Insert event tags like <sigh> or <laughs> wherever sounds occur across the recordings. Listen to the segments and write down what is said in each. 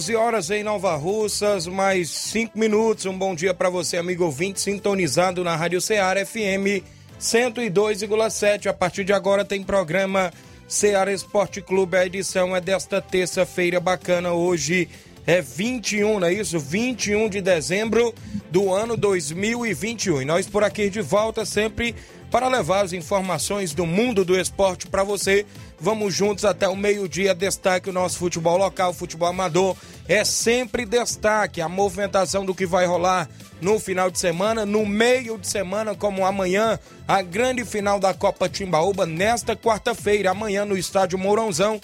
11 horas em Nova Russas, mais 5 minutos. Um bom dia para você, amigo ouvinte, sintonizado na Rádio Ceará FM 102,7. A partir de agora tem programa Ceará Esporte Clube. A edição é desta terça-feira bacana. Hoje é 21, não é isso? 21 de dezembro do ano 2021. E nós por aqui de volta sempre para levar as informações do mundo do esporte para você. Vamos juntos até o meio-dia. Destaque o nosso futebol local, futebol amador. É sempre destaque a movimentação do que vai rolar no final de semana, no meio de semana, como amanhã, a grande final da Copa Timbaúba, nesta quarta-feira, amanhã no estádio Mourãozão,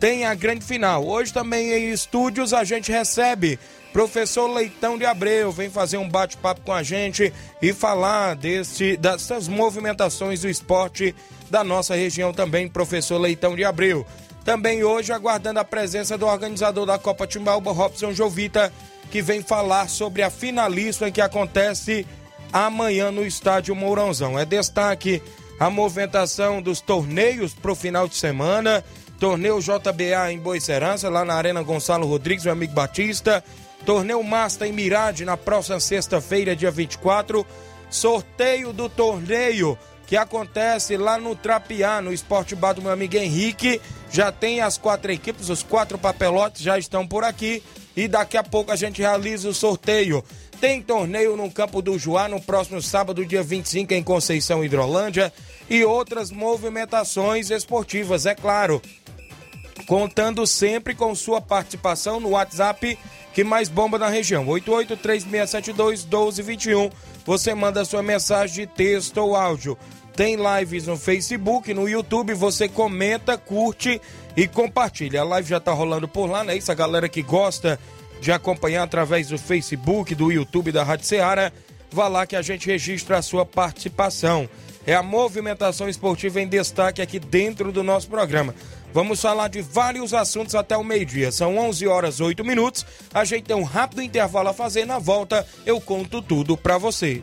tem a grande final. Hoje também em estúdios a gente recebe Professor Leitão de Abreu vem fazer um bate-papo com a gente e falar desse, dessas movimentações do esporte da nossa região também, professor Leitão de Abreu. Também hoje aguardando a presença do organizador da Copa Timbaúba, Robson Jovita, que vem falar sobre a finalista que acontece amanhã no estádio Mourãozão. É destaque a movimentação dos torneios para o final de semana. Torneio JBA em Boicerança, lá na Arena Gonçalo Rodrigues, meu amigo Batista. Torneio Master em Mirade na próxima sexta-feira, dia 24. Sorteio do torneio que acontece lá no Trapiá, no Esporte Bar do meu amigo Henrique. Já tem as quatro equipes, os quatro papelotes já estão por aqui. E daqui a pouco a gente realiza o sorteio. Tem torneio no Campo do Juá no próximo sábado, dia 25, em Conceição Hidrolândia. E outras movimentações esportivas, é claro. Contando sempre com sua participação no WhatsApp que mais bomba na região. 8836721221. Você manda sua mensagem de texto ou áudio. Tem lives no Facebook, no YouTube, você comenta, curte e compartilha. A live já tá rolando por lá, né? Isso, a galera que gosta de acompanhar através do Facebook, do YouTube da Rádio Ceará, vá lá que a gente registra a sua participação. É a movimentação esportiva em destaque aqui dentro do nosso programa. Vamos falar de vários assuntos até o meio-dia. São 11 horas 8 minutos. A gente tem um rápido intervalo a fazer. Na volta, eu conto tudo para você.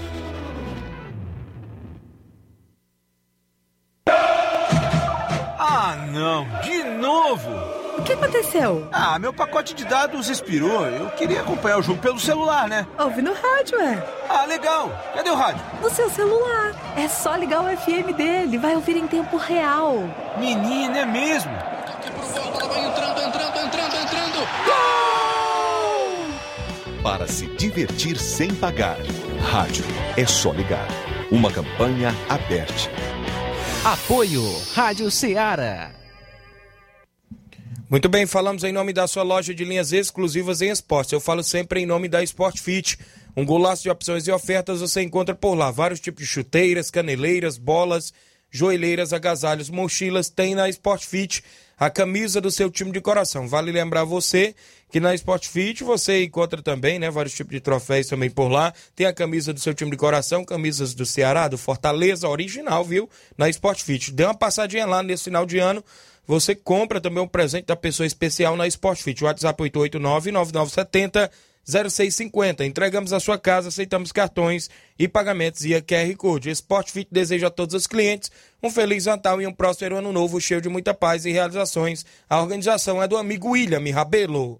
Ah, não, de novo! O que aconteceu? Ah, meu pacote de dados expirou. Eu queria acompanhar o jogo pelo celular, né? Ouve no rádio, é. Ah, legal. Cadê o rádio? No seu celular. É só ligar o FM dele. Vai ouvir em tempo real. Menina, é mesmo? Vai entrando, entrando, entrando, entrando. Para se divertir sem pagar. Rádio é só ligar. Uma campanha aberta. Apoio Rádio Ceará. Muito bem, falamos em nome da sua loja de linhas exclusivas em esportes. Eu falo sempre em nome da Sport Fit. Um golaço de opções e ofertas você encontra por lá. Vários tipos de chuteiras, caneleiras, bolas, joelheiras, agasalhos, mochilas, tem na Sport Fit a camisa do seu time de coração. Vale lembrar você que na Sport Fit você encontra também, né, vários tipos de troféus também por lá. Tem a camisa do seu time de coração, camisas do Ceará, do Fortaleza, original, viu? Na Sport Fit. Dê uma passadinha lá nesse final de ano. Você compra também um presente da pessoa especial na Sport Fit. WhatsApp 889 9970 0650. Entregamos a sua casa, aceitamos cartões e pagamentos via QR Code. Sport Fit deseja a todos os clientes um feliz Natal e um próspero ano novo cheio de muita paz e realizações. A organização é do amigo William Rabelo.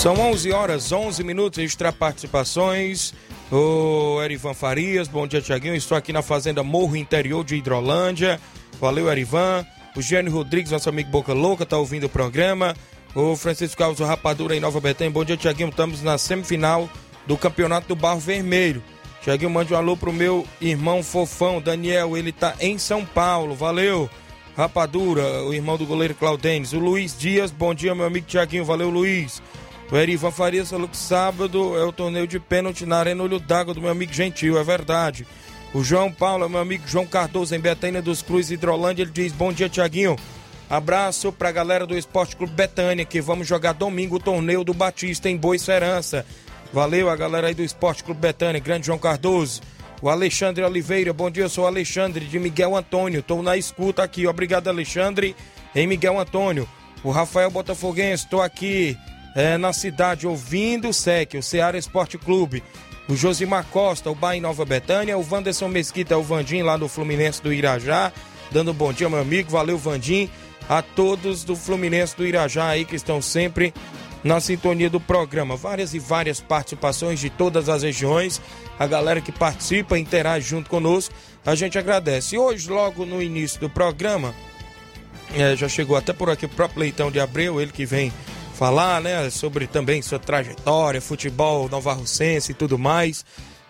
São 11 horas, 11 minutos, extra participações. O Erivan Farias, bom dia, Tiaguinho. Estou aqui na Fazenda Morro Interior de Hidrolândia. Valeu, Erivan. O Gênio Rodrigues, nosso amigo Boca Louca, tá ouvindo o programa. O Francisco Carlos Rapadura em Nova Betânia. Bom dia, Tiaguinho. Estamos na semifinal do Campeonato do Barro Vermelho. Tiaguinho, mande um alô pro meu irmão fofão, Daniel. Ele tá em São Paulo. Valeu. Rapadura, o irmão do goleiro Claudênis. O Luiz Dias, bom dia, meu amigo Tiaguinho. Valeu, Luiz. O Erivan Farias falou que sábado é o torneio de pênalti na Arena Olho d'Água do meu amigo Gentil, é verdade. O João Paulo, meu amigo João Cardoso, em Betânia dos Cruz, Hidrolândia, ele diz: Bom dia, Tiaguinho. Abraço pra galera do Esporte Clube Betânia, que vamos jogar domingo o torneio do Batista em Boa Serança. Valeu a galera aí do Esporte Clube Betânia, grande João Cardoso. O Alexandre Oliveira, bom dia, eu sou o Alexandre de Miguel Antônio, estou na escuta aqui, obrigado Alexandre, em Miguel Antônio. O Rafael Botafoguense, estou aqui é, na cidade ouvindo o SEC, o Ceará Esporte Clube. O Josimar Costa, o em Nova Betânia. O Wanderson Mesquita, o Vandim lá do Fluminense do Irajá. Dando um bom dia, meu amigo. Valeu, Vandim. A todos do Fluminense do Irajá aí que estão sempre na sintonia do programa. Várias e várias participações de todas as regiões. A galera que participa, interage junto conosco. A gente agradece. Hoje, logo no início do programa, é, já chegou até por aqui o próprio Leitão de Abreu, ele que vem falar, né, sobre também sua trajetória, futebol nova-russense e tudo mais,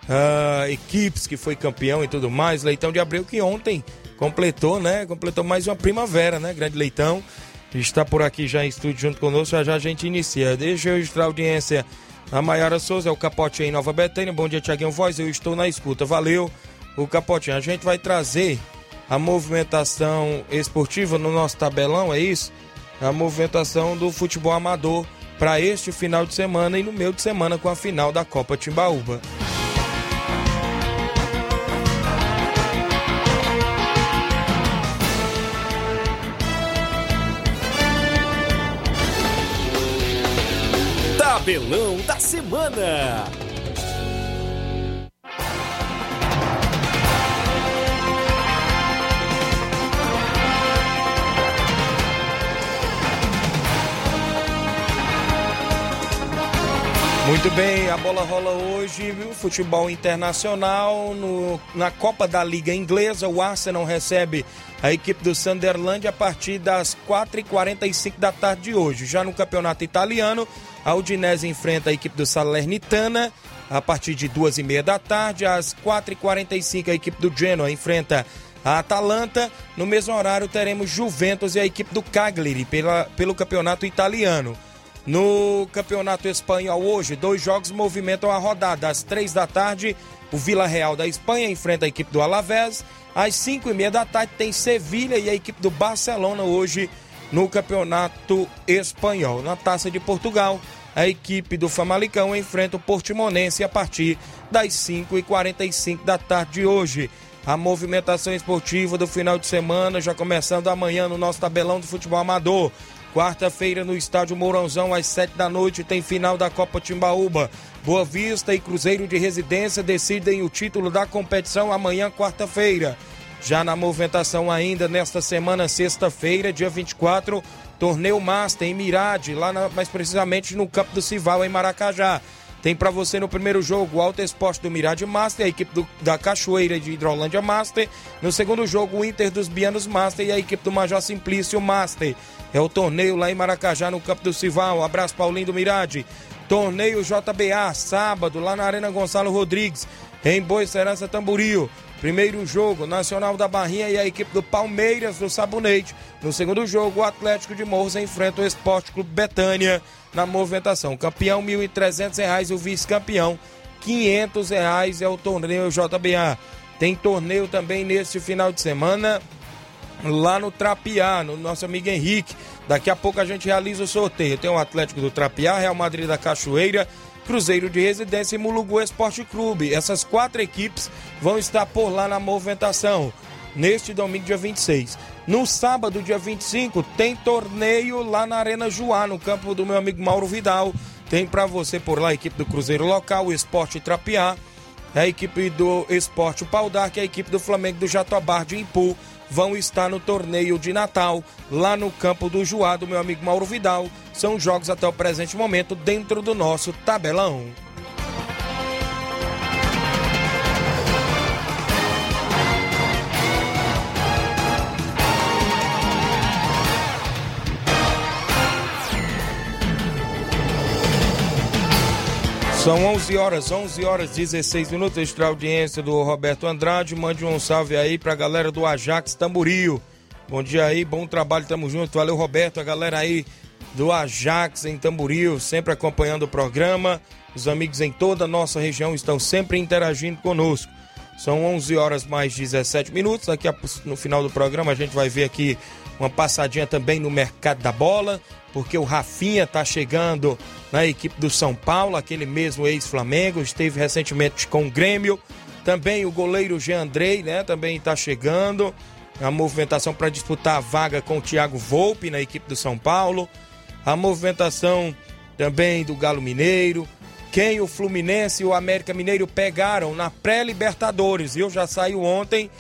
uh, equipes que foi campeão e tudo mais. Leitão de Abreu que ontem completou, né, completou mais uma primavera, né, grande Leitão. Está por aqui já em estúdio junto conosco, já, já a gente inicia. Deixa eu registrar a audiência a Maiara Souza, é o Capote em Nova Betânia. Bom dia, Tiaguinho Voz, eu estou na escuta. Valeu, o Capotinho. A gente vai trazer a movimentação esportiva no nosso tabelão, é isso? A movimentação do futebol amador para este final de semana e no meio de semana com a final da Copa Timbaúba. Tabelão da Semana. Muito bem, a bola rola hoje, viu? Futebol internacional no, na Copa da Liga Inglesa. O Arsenal recebe a equipe do Sunderland a partir das 4h45 da tarde de hoje. Já no campeonato italiano, a Udinese enfrenta a equipe do Salernitana a partir de 2h30 da tarde. Às 4h45, a equipe do Genoa enfrenta a Atalanta. No mesmo horário, teremos Juventus e a equipe do Cagliari pela, pelo campeonato italiano. No Campeonato Espanhol hoje, dois jogos movimentam a rodada. Às três da tarde, o Vila Real da Espanha enfrenta a equipe do Alavés. Às cinco e meia da tarde tem Sevilha e a equipe do Barcelona hoje no Campeonato Espanhol. Na Taça de Portugal, a equipe do Famalicão enfrenta o Portimonense a partir das 5h45 da tarde de hoje. A movimentação esportiva do final de semana já começando amanhã no nosso tabelão do futebol amador. Quarta-feira no estádio Mourãozão, às sete da noite, tem final da Copa Timbaúba. Boa Vista e Cruzeiro de Residência decidem o título da competição amanhã, quarta-feira. Já na movimentação ainda nesta semana, sexta-feira, dia 24, torneio Master em Mirade, lá na, mais precisamente no Campo do Cival, em Maracajá. Tem para você no primeiro jogo o Alto Esporte do Mirade Master, a equipe do, da Cachoeira de Hidrolândia Master. No segundo jogo, o Inter dos Bianos Master e a equipe do Major Simplício Master. É o torneio lá em Maracajá, no Campo do Cival. Abraço, Paulinho do Mirade. Torneio JBA, sábado, lá na Arena Gonçalo Rodrigues, em Boa Serança Tamboril. Primeiro jogo, Nacional da Barrinha e a equipe do Palmeiras do Sabonete. No segundo jogo, o Atlético de Morros enfrenta o Esporte Clube Betânia na movimentação. Campeão, R$ 1.300 e o vice-campeão, R$ 500 é o torneio JBA. Tem torneio também neste final de semana lá no Trapiá, no nosso amigo Henrique. Daqui a pouco a gente realiza o sorteio. Tem o Atlético do Trapiá, Real Madrid da Cachoeira, Cruzeiro de Residência e Mulugu Esporte Clube. Essas quatro equipes vão estar por lá na movimentação neste domingo, dia 26. No sábado, dia 25, tem torneio lá na Arena Juá, no campo do meu amigo Mauro Vidal. Tem para você por lá a equipe do Cruzeiro Local, o Esporte Trapiá, a equipe do Esporte Pau D'Arc, a equipe do Flamengo do Jatobar de Impu vão estar no torneio de Natal, lá no campo do Juá, do meu amigo Mauro Vidal. São jogos até o presente momento dentro do nosso tabelão. São 11 horas, 11 horas 16 minutos. Extra audiência do Roberto Andrade. Mande um salve aí pra galera do Ajax Tamboril. Bom dia aí, bom trabalho, tamo junto. Valeu, Roberto, a galera aí do Ajax em Tamboril, sempre acompanhando o programa. Os amigos em toda a nossa região estão sempre interagindo conosco. São 11 horas mais 17 minutos. Aqui no final do programa a gente vai ver aqui uma passadinha também no mercado da bola porque o Rafinha está chegando na equipe do São Paulo, aquele mesmo ex-Flamengo, esteve recentemente com o Grêmio. Também o goleiro Jean Andrei, né, também está chegando. A movimentação para disputar a vaga com o Thiago Volpe na equipe do São Paulo. A movimentação também do Galo Mineiro. Quem o Fluminense e o América Mineiro pegaram na pré-Libertadores. Eu já saiu ontem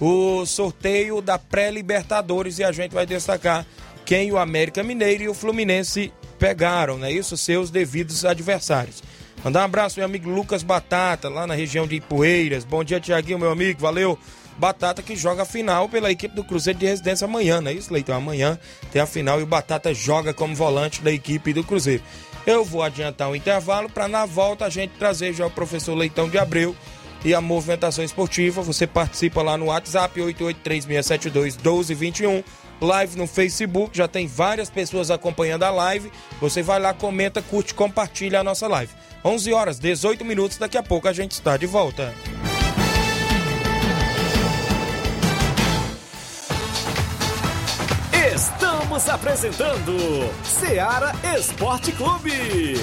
o sorteio da pré-Libertadores e a gente vai destacar quem o América Mineiro e o Fluminense pegaram, né? Isso, seus devidos adversários. Mandar um abraço, meu amigo Lucas Batata, lá na região de Ipueiras. Bom dia, Tiaguinho, meu amigo, valeu. Batata que joga a final pela equipe do Cruzeiro de Residência amanhã, não é isso, Leitão? Amanhã tem a final e o Batata joga como volante da equipe do Cruzeiro. Eu vou adiantar um intervalo para na volta a gente trazer já o professor Leitão de Abreu e a movimentação esportiva. Você participa lá no WhatsApp 883-672-1221 live no Facebook, já tem várias pessoas acompanhando a live. Você vai lá, comenta, curte, compartilha a nossa live. 11 horas, 18 minutos, daqui a pouco a gente está de volta. Estamos apresentando Seara Esporte Clube.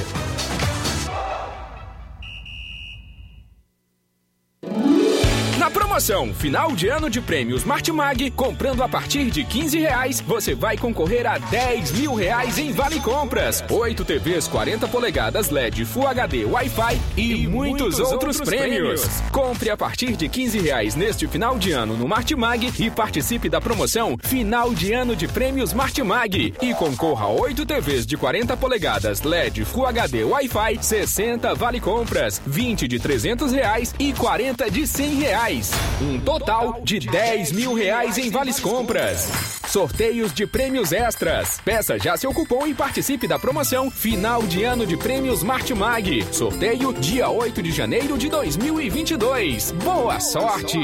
Promoção Final de Ano de Prêmios Martimag, comprando a partir de 15 reais, você vai concorrer a 10 mil reais em Vale Compras, 8 TVs 40 polegadas LED Full HD Wi-Fi e, e muitos, muitos, outros, outros prêmios. prêmios. Compre a partir de 15 reais neste final de ano no Martimag e participe da promoção Final de Ano de Prêmios Martimag e concorra a 8 TVs de 40 polegadas LED Full HD Wi-Fi, 60 Vale Compras, 20 de 300 reais e 40 de 100 reais reais. Um total de 10 mil reais em vales compras. Sorteios de prêmios extras. Peça já seu cupom e participe da promoção Final de Ano de Prêmios Martimag. Sorteio dia 8 de janeiro de 2022. Boa sorte!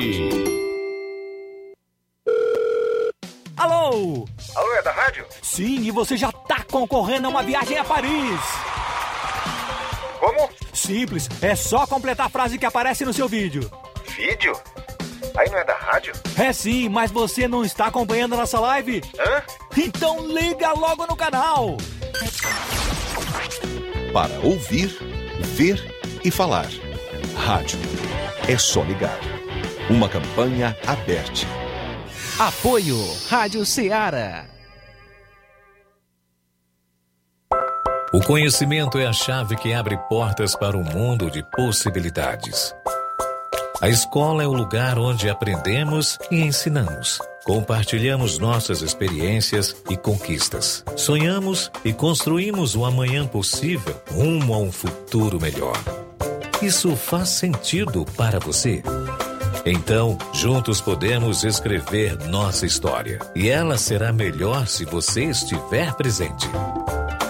Alô? Alô, é da rádio? Sim, e você já tá concorrendo a uma viagem a Paris. Como? Simples, é só completar a frase que aparece no seu vídeo. Vídeo? Aí não é da rádio? É sim, mas você não está acompanhando a nossa live? Hã? Então liga logo no canal! Para ouvir, ver e falar. Rádio. É só ligar. Uma campanha aberta. Apoio Rádio Ceará. O conhecimento é a chave que abre portas para um mundo de possibilidades. A escola é o lugar onde aprendemos e ensinamos. Compartilhamos nossas experiências e conquistas. Sonhamos e construímos o amanhã possível rumo a um futuro melhor. Isso faz sentido para você? Então, juntos podemos escrever nossa história. E ela será melhor se você estiver presente.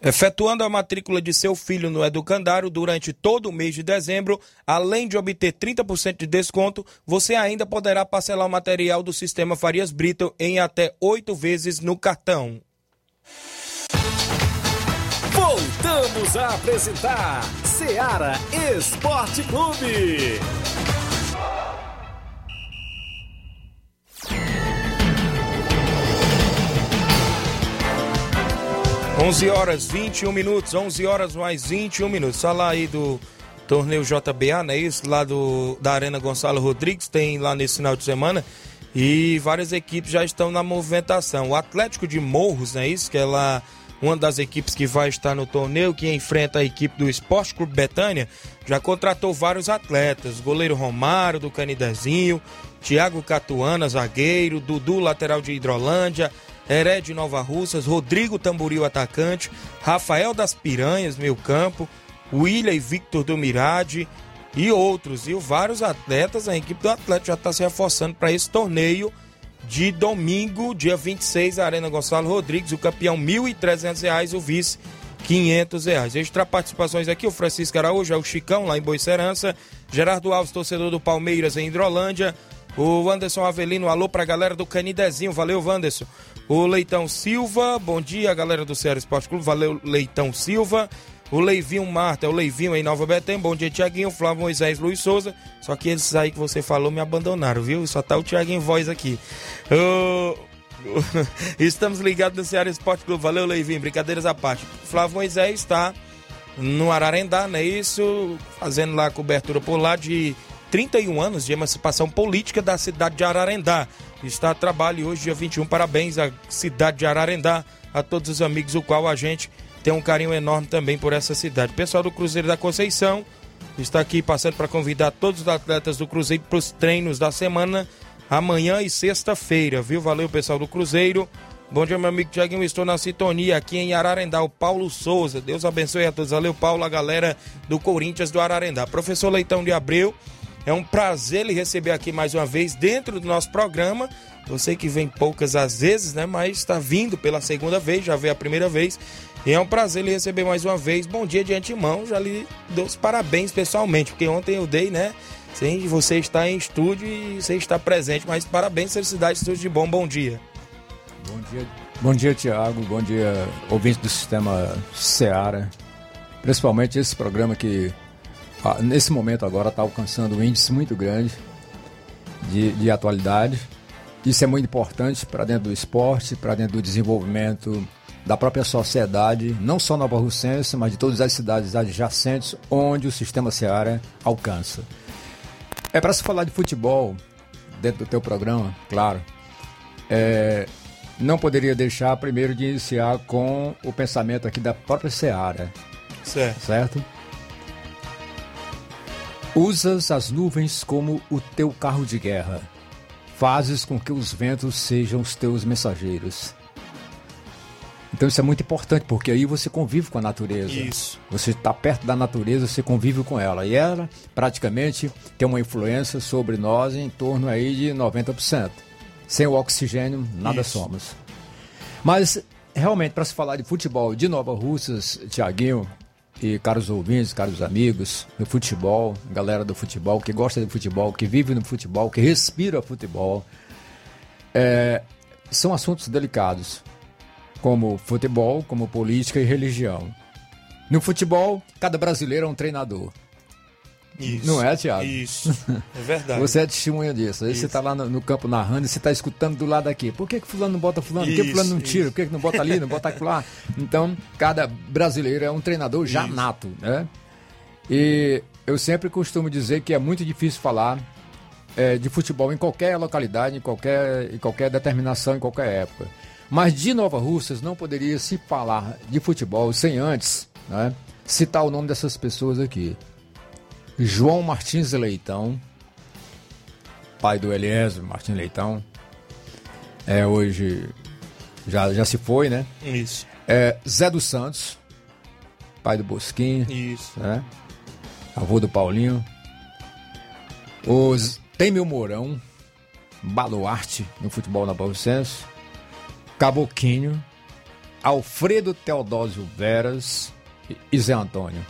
Efetuando a matrícula de seu filho no educandário durante todo o mês de dezembro, além de obter 30% de desconto, você ainda poderá parcelar o material do sistema Farias Brito em até oito vezes no cartão. Voltamos a apresentar Seara Esporte Clube. 11 horas 21 minutos, 11 horas mais 21 minutos. Falar aí do torneio JBA, né? Isso, lá do, da Arena Gonçalo Rodrigues, tem lá nesse final de semana. E várias equipes já estão na movimentação. O Atlético de Morros, né? Isso, que é lá uma das equipes que vai estar no torneio, que enfrenta a equipe do Esporte Clube Betânia, já contratou vários atletas. Goleiro Romário, do Canidezinho, Thiago Catuana, zagueiro, Dudu, lateral de Hidrolândia, Hered Nova Russas, Rodrigo Tamboril, atacante, Rafael das Piranhas, meio campo, William e Victor do Mirade e outros. E vários atletas, a equipe do Atlético já está se reforçando para esse torneio de domingo, dia 26, Arena Gonçalo Rodrigues, o campeão R$ 1.300, o vice 500 reais. Extra participações aqui, o Francisco Araújo, é o Chicão, lá em Boicerança, Gerardo Alves, torcedor do Palmeiras, em Hidrolândia, o Wanderson Avelino, alô pra galera do Canidezinho, valeu Wanderson. O Leitão Silva, bom dia, galera do Ceará Esporte Clube, valeu Leitão Silva. O Leivinho Marta, é o Leivinho em Nova Betém, bom dia Tiaguinho, Flávio Moisés, Luiz Souza. Só que esses aí que você falou me abandonaram, viu? Só tá o Tiaguinho voz aqui. <laughs> Estamos ligados no Ceará Esporte Clube, valeu Leivinho, brincadeiras à parte. Flávio Moisés está no Ararendá, não é isso? Fazendo lá a cobertura por lá de 31 anos de emancipação política da cidade de Ararendá. Está a trabalho hoje, dia 21. Parabéns à cidade de Ararendá, a todos os amigos, o qual a gente tem um carinho enorme também por essa cidade. Pessoal do Cruzeiro da Conceição está aqui passando para convidar todos os atletas do Cruzeiro para os treinos da semana, amanhã e sexta-feira, viu? Valeu, pessoal do Cruzeiro. Bom dia, meu amigo Tiaguinho. Estou na sintonia aqui em Ararendá. O Paulo Souza. Deus abençoe a todos. Valeu, Paulo, a galera do Corinthians do Ararendá. Professor Leitão de Abreu. É um prazer lhe receber aqui mais uma vez dentro do nosso programa. Sei que vem poucas às vezes, né? Mas está vindo pela segunda vez, já veio a primeira vez. E é um prazer lhe receber mais uma vez. Bom dia de antemão. Já lhe dou os parabéns pessoalmente, porque ontem eu dei, né? Sem você estar em estúdio e você estar presente. Mas parabéns, felicidades, tudo de bom. Bom dia. Bom dia, bom dia Tiago. Bom dia, ouvinte do Sistema Seara. Principalmente esse programa que nesse momento agora está alcançando um índice muito grande de, de atualidade. Isso é muito importante para dentro do esporte, para dentro do desenvolvimento da própria sociedade, não só Nova Russense, mas de todas as cidades adjacentes onde o sistema Seara alcança. É para se falar de futebol dentro do teu programa, claro. É, não poderia deixar primeiro de iniciar com o pensamento aqui da própria Seara. Certo. Certo? Usas as nuvens como o teu carro de guerra. Fazes com que os ventos sejam os teus mensageiros. Então isso é muito importante, porque aí você convive com a natureza. Isso. Você está perto da natureza, você convive com ela. E ela praticamente tem uma influência sobre nós em torno aí de 90%. Sem o oxigênio, nada Isso. somos. Mas realmente, para se falar de futebol de Nova Russas, Tiaguinho, e caros ouvintes, caros amigos do futebol, galera do futebol, que gosta de futebol, que vive no futebol, que respira futebol, é, são assuntos delicados, como futebol, como política e religião. No futebol, cada brasileiro é um treinador. Isso. Não é, Thiago? Isso. É verdade. <laughs> Você é testemunha disso. Aí você está lá no, no, campo narrando e você está escutando do lado aqui. Por que, que fulano não bota fulano? Por que fulano não tira? Por que, que não bota ali, não bota lá? <laughs> Então, cada brasileiro é um treinador já isso. nato, né? E eu sempre costumo dizer que é muito difícil falar é, de futebol em qualquer localidade, em qualquer, em qualquer determinação, em qualquer época. Mas de Nova Russas não poderia se falar de futebol sem antes né, citar o nome dessas pessoas aqui. João Martins Leitão, pai do Eliezer Martins Leitão, é hoje já, já se foi, né? Isso. É, Zé dos Santos, pai do Bosquinho. Isso. Né? Avô do Paulinho. Os Temil Mourão, baluarte no futebol na Senso. Caboquinho, Alfredo Teodósio Veras e Zé Antônio.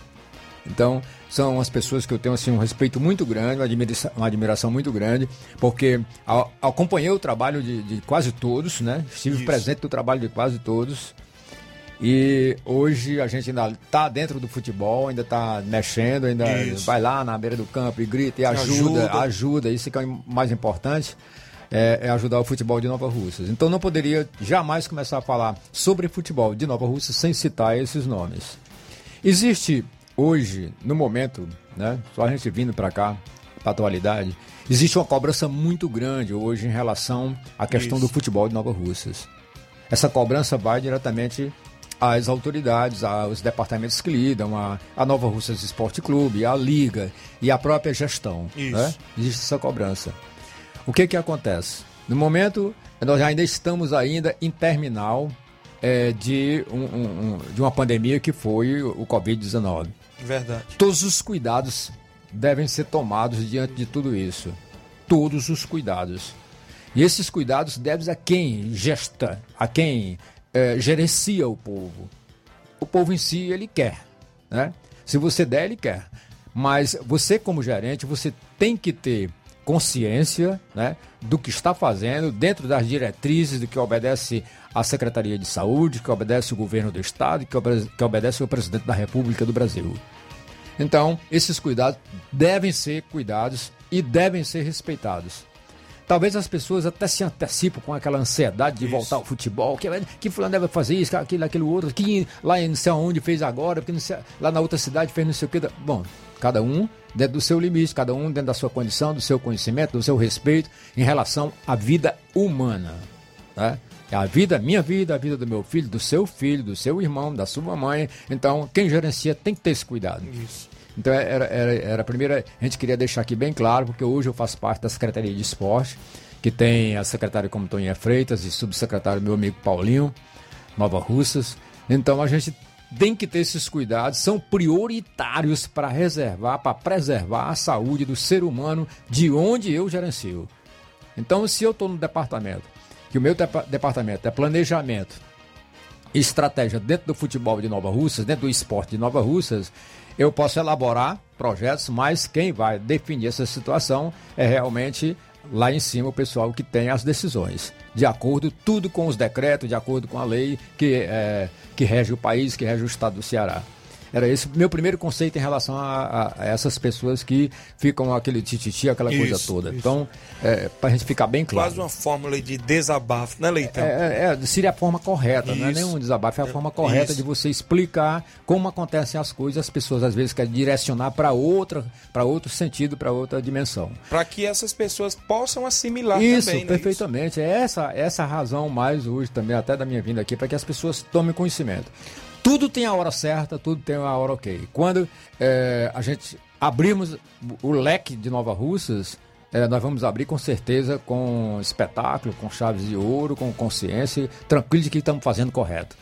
Então, são as pessoas que eu tenho assim, um respeito muito grande, uma admiração, uma admiração muito grande, porque acompanhei o trabalho de, de quase todos, né? Estive Isso. presente do trabalho de quase todos. E hoje a gente ainda está dentro do futebol, ainda está mexendo, ainda Isso. vai lá na beira do campo e grita e ajuda, ajuda, ajuda. Isso que é o mais importante é, é, ajudar o futebol de Nova Russas. Então não poderia jamais começar a falar sobre futebol de Nova Russas sem citar esses nomes. Existe hoje, no momento, né, só a gente vindo para cá, para a atualidade, existe uma cobrança muito grande hoje em relação à questão Isso. do futebol de Nova Russas. Essa cobrança vai diretamente às autoridades, aos departamentos que lidam, a, a Nova Russas Esporte Clube, a Liga e a própria gestão. Né? Existe essa cobrança. O que que acontece? No momento, nós ainda estamos ainda em terminal é, de, um, um, de uma pandemia que foi o Covid-19. Verdade. Todos os cuidados devem ser tomados diante de tudo isso. Todos os cuidados. E esses cuidados devem a quem gesta, a quem é, gerencia o povo. O povo em si, ele quer. Né? Se você der, ele quer. Mas você, como gerente, você tem que ter consciência né, do que está fazendo dentro das diretrizes do que obedece a Secretaria de Saúde, que obedece o governo do Estado, que obedece, que obedece o presidente da República do Brasil. Então, esses cuidados devem ser cuidados e devem ser respeitados. Talvez as pessoas até se antecipam com aquela ansiedade de isso. voltar ao futebol, que, que fulano deve fazer isso, aquilo, aquilo outro, que lá em não sei onde fez agora, porque sei, lá na outra cidade fez não sei o que. Bom, cada um dentro do seu limite, cada um dentro da sua condição, do seu conhecimento, do seu respeito em relação à vida humana. Né? A vida, minha vida, a vida do meu filho, do seu filho, do seu irmão, da sua mãe. Então, quem gerencia tem que ter esse cuidado. Isso. Então, era, era, era a primeira. A gente queria deixar aqui bem claro, porque hoje eu faço parte da Secretaria de Esporte, que tem a secretária como Toninha Freitas e subsecretário meu amigo Paulinho, Nova Russas. Então, a gente tem que ter esses cuidados, são prioritários para reservar, para preservar a saúde do ser humano de onde eu gerencio. Então, se eu estou no departamento, que o meu departamento é planejamento, estratégia dentro do futebol de Nova Russas, dentro do esporte de Nova Russas, eu posso elaborar projetos, mas quem vai definir essa situação é realmente lá em cima o pessoal que tem as decisões, de acordo tudo com os decretos, de acordo com a lei que, é, que rege o país, que rege o estado do Ceará. Era esse meu primeiro conceito em relação a, a essas pessoas que ficam aquele tititi, aquela isso, coisa toda. Isso. Então, é, para a gente ficar bem claro. Quase uma fórmula de desabafo, né, Leitão? É, é, é seria a forma correta, isso. não é nenhum desabafo, é a forma correta de você explicar como acontecem as coisas. As pessoas às vezes querem direcionar para outra, para outro sentido, para outra dimensão. Para que essas pessoas possam assimilar isso, também. Né? Perfeitamente. É essa, essa razão mais hoje também, até da minha vinda aqui, para que as pessoas tomem conhecimento. Tudo tem a hora certa, tudo tem a hora ok. Quando é, a gente abrimos o leque de Nova Russas, é, nós vamos abrir com certeza com espetáculo, com chaves de ouro, com consciência, tranquilo de que estamos fazendo correto.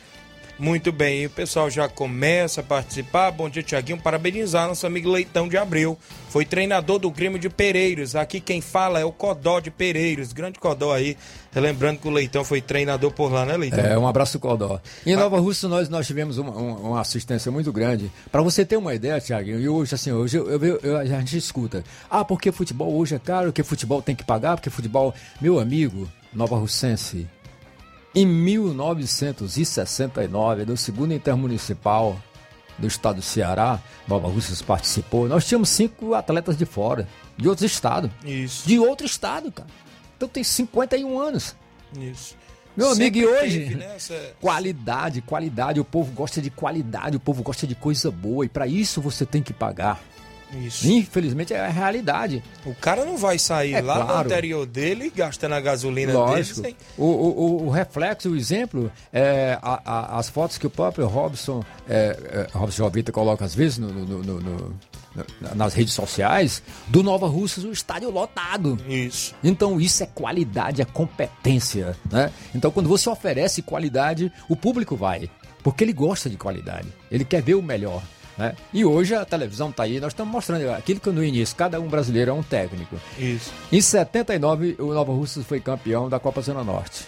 Muito bem, o pessoal já começa a participar. Bom dia, Tiaguinho. Parabenizar nosso amigo Leitão de Abreu. Foi treinador do Grêmio de Pereiros. Aqui quem fala é o Codó de Pereiros. Grande Codó aí. Lembrando que o Leitão foi treinador por lá, né, Leitão? É, um abraço, Codó. Em ah. Nova Rússia, nós, nós tivemos uma, uma assistência muito grande. Para você ter uma ideia, Tiaguinho, e hoje, assim, hoje eu, eu, eu, a gente escuta. Ah, porque futebol hoje é caro, porque futebol tem que pagar, porque futebol. Meu amigo, Nova Russense em 1969, no segundo intermunicipal do estado do Ceará, Nova Russas participou, nós tínhamos cinco atletas de fora, de outros estados. Isso. De outro estado, cara. Então tem 51 anos. Isso. Meu amigo, e hoje, teve, né, essa... qualidade, qualidade, o povo gosta de qualidade, o povo gosta de coisa boa, e para isso você tem que pagar. Isso. Infelizmente é a realidade. O cara não vai sair É lá claro. no interior dele gastando a gasolina Lógico. dele. O, o, o- o reflexo, o exemplo, é a- a- as fotos que o próprio Robson, é, é, Robson Jovita coloca às vezes no- no- no- no- na- nas redes sociais, do Nova Russas, o estádio lotado. Isso. Então isso é qualidade, é competência, né? Então quando você oferece qualidade, o público vai, porque ele gosta de qualidade, ele quer ver o melhor. Né? E hoje a televisão está aí, nós estamos mostrando aquilo que no início, cada um brasileiro é um técnico. Isso. Em 79, o Nova Russas foi campeão da Copa Zona Norte.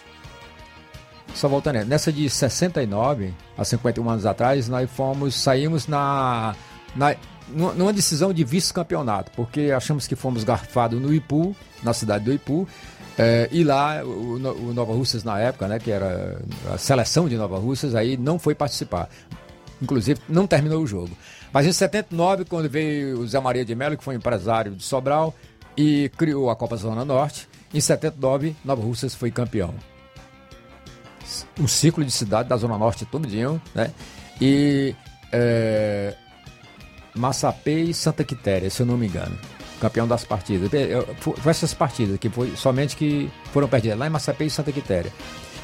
Só voltando, nessa de 69, há 51 anos atrás, nós fomos, saímos na, na numa decisão de vice-campeonato, porque achamos que fomos garfados no Ipu, na cidade do Ipu, eh, e lá o, o Nova Russas na época, né, que era a seleção de Nova Russas, aí não foi participar. Inclusive, não terminou o jogo. Mas em 79, quando veio o Zé Maria de Mello, que foi empresário de Sobral, e criou a Copa Zona Norte, em 79, Nova Russas foi campeão. Um ciclo de cidade da Zona Norte todinho, né? E é, Massapê e Santa Quitéria, se eu não me engano. Campeão das partidas. Foi essas partidas que foi somente que foram perdidas. Lá em Massapê e Santa Quitéria.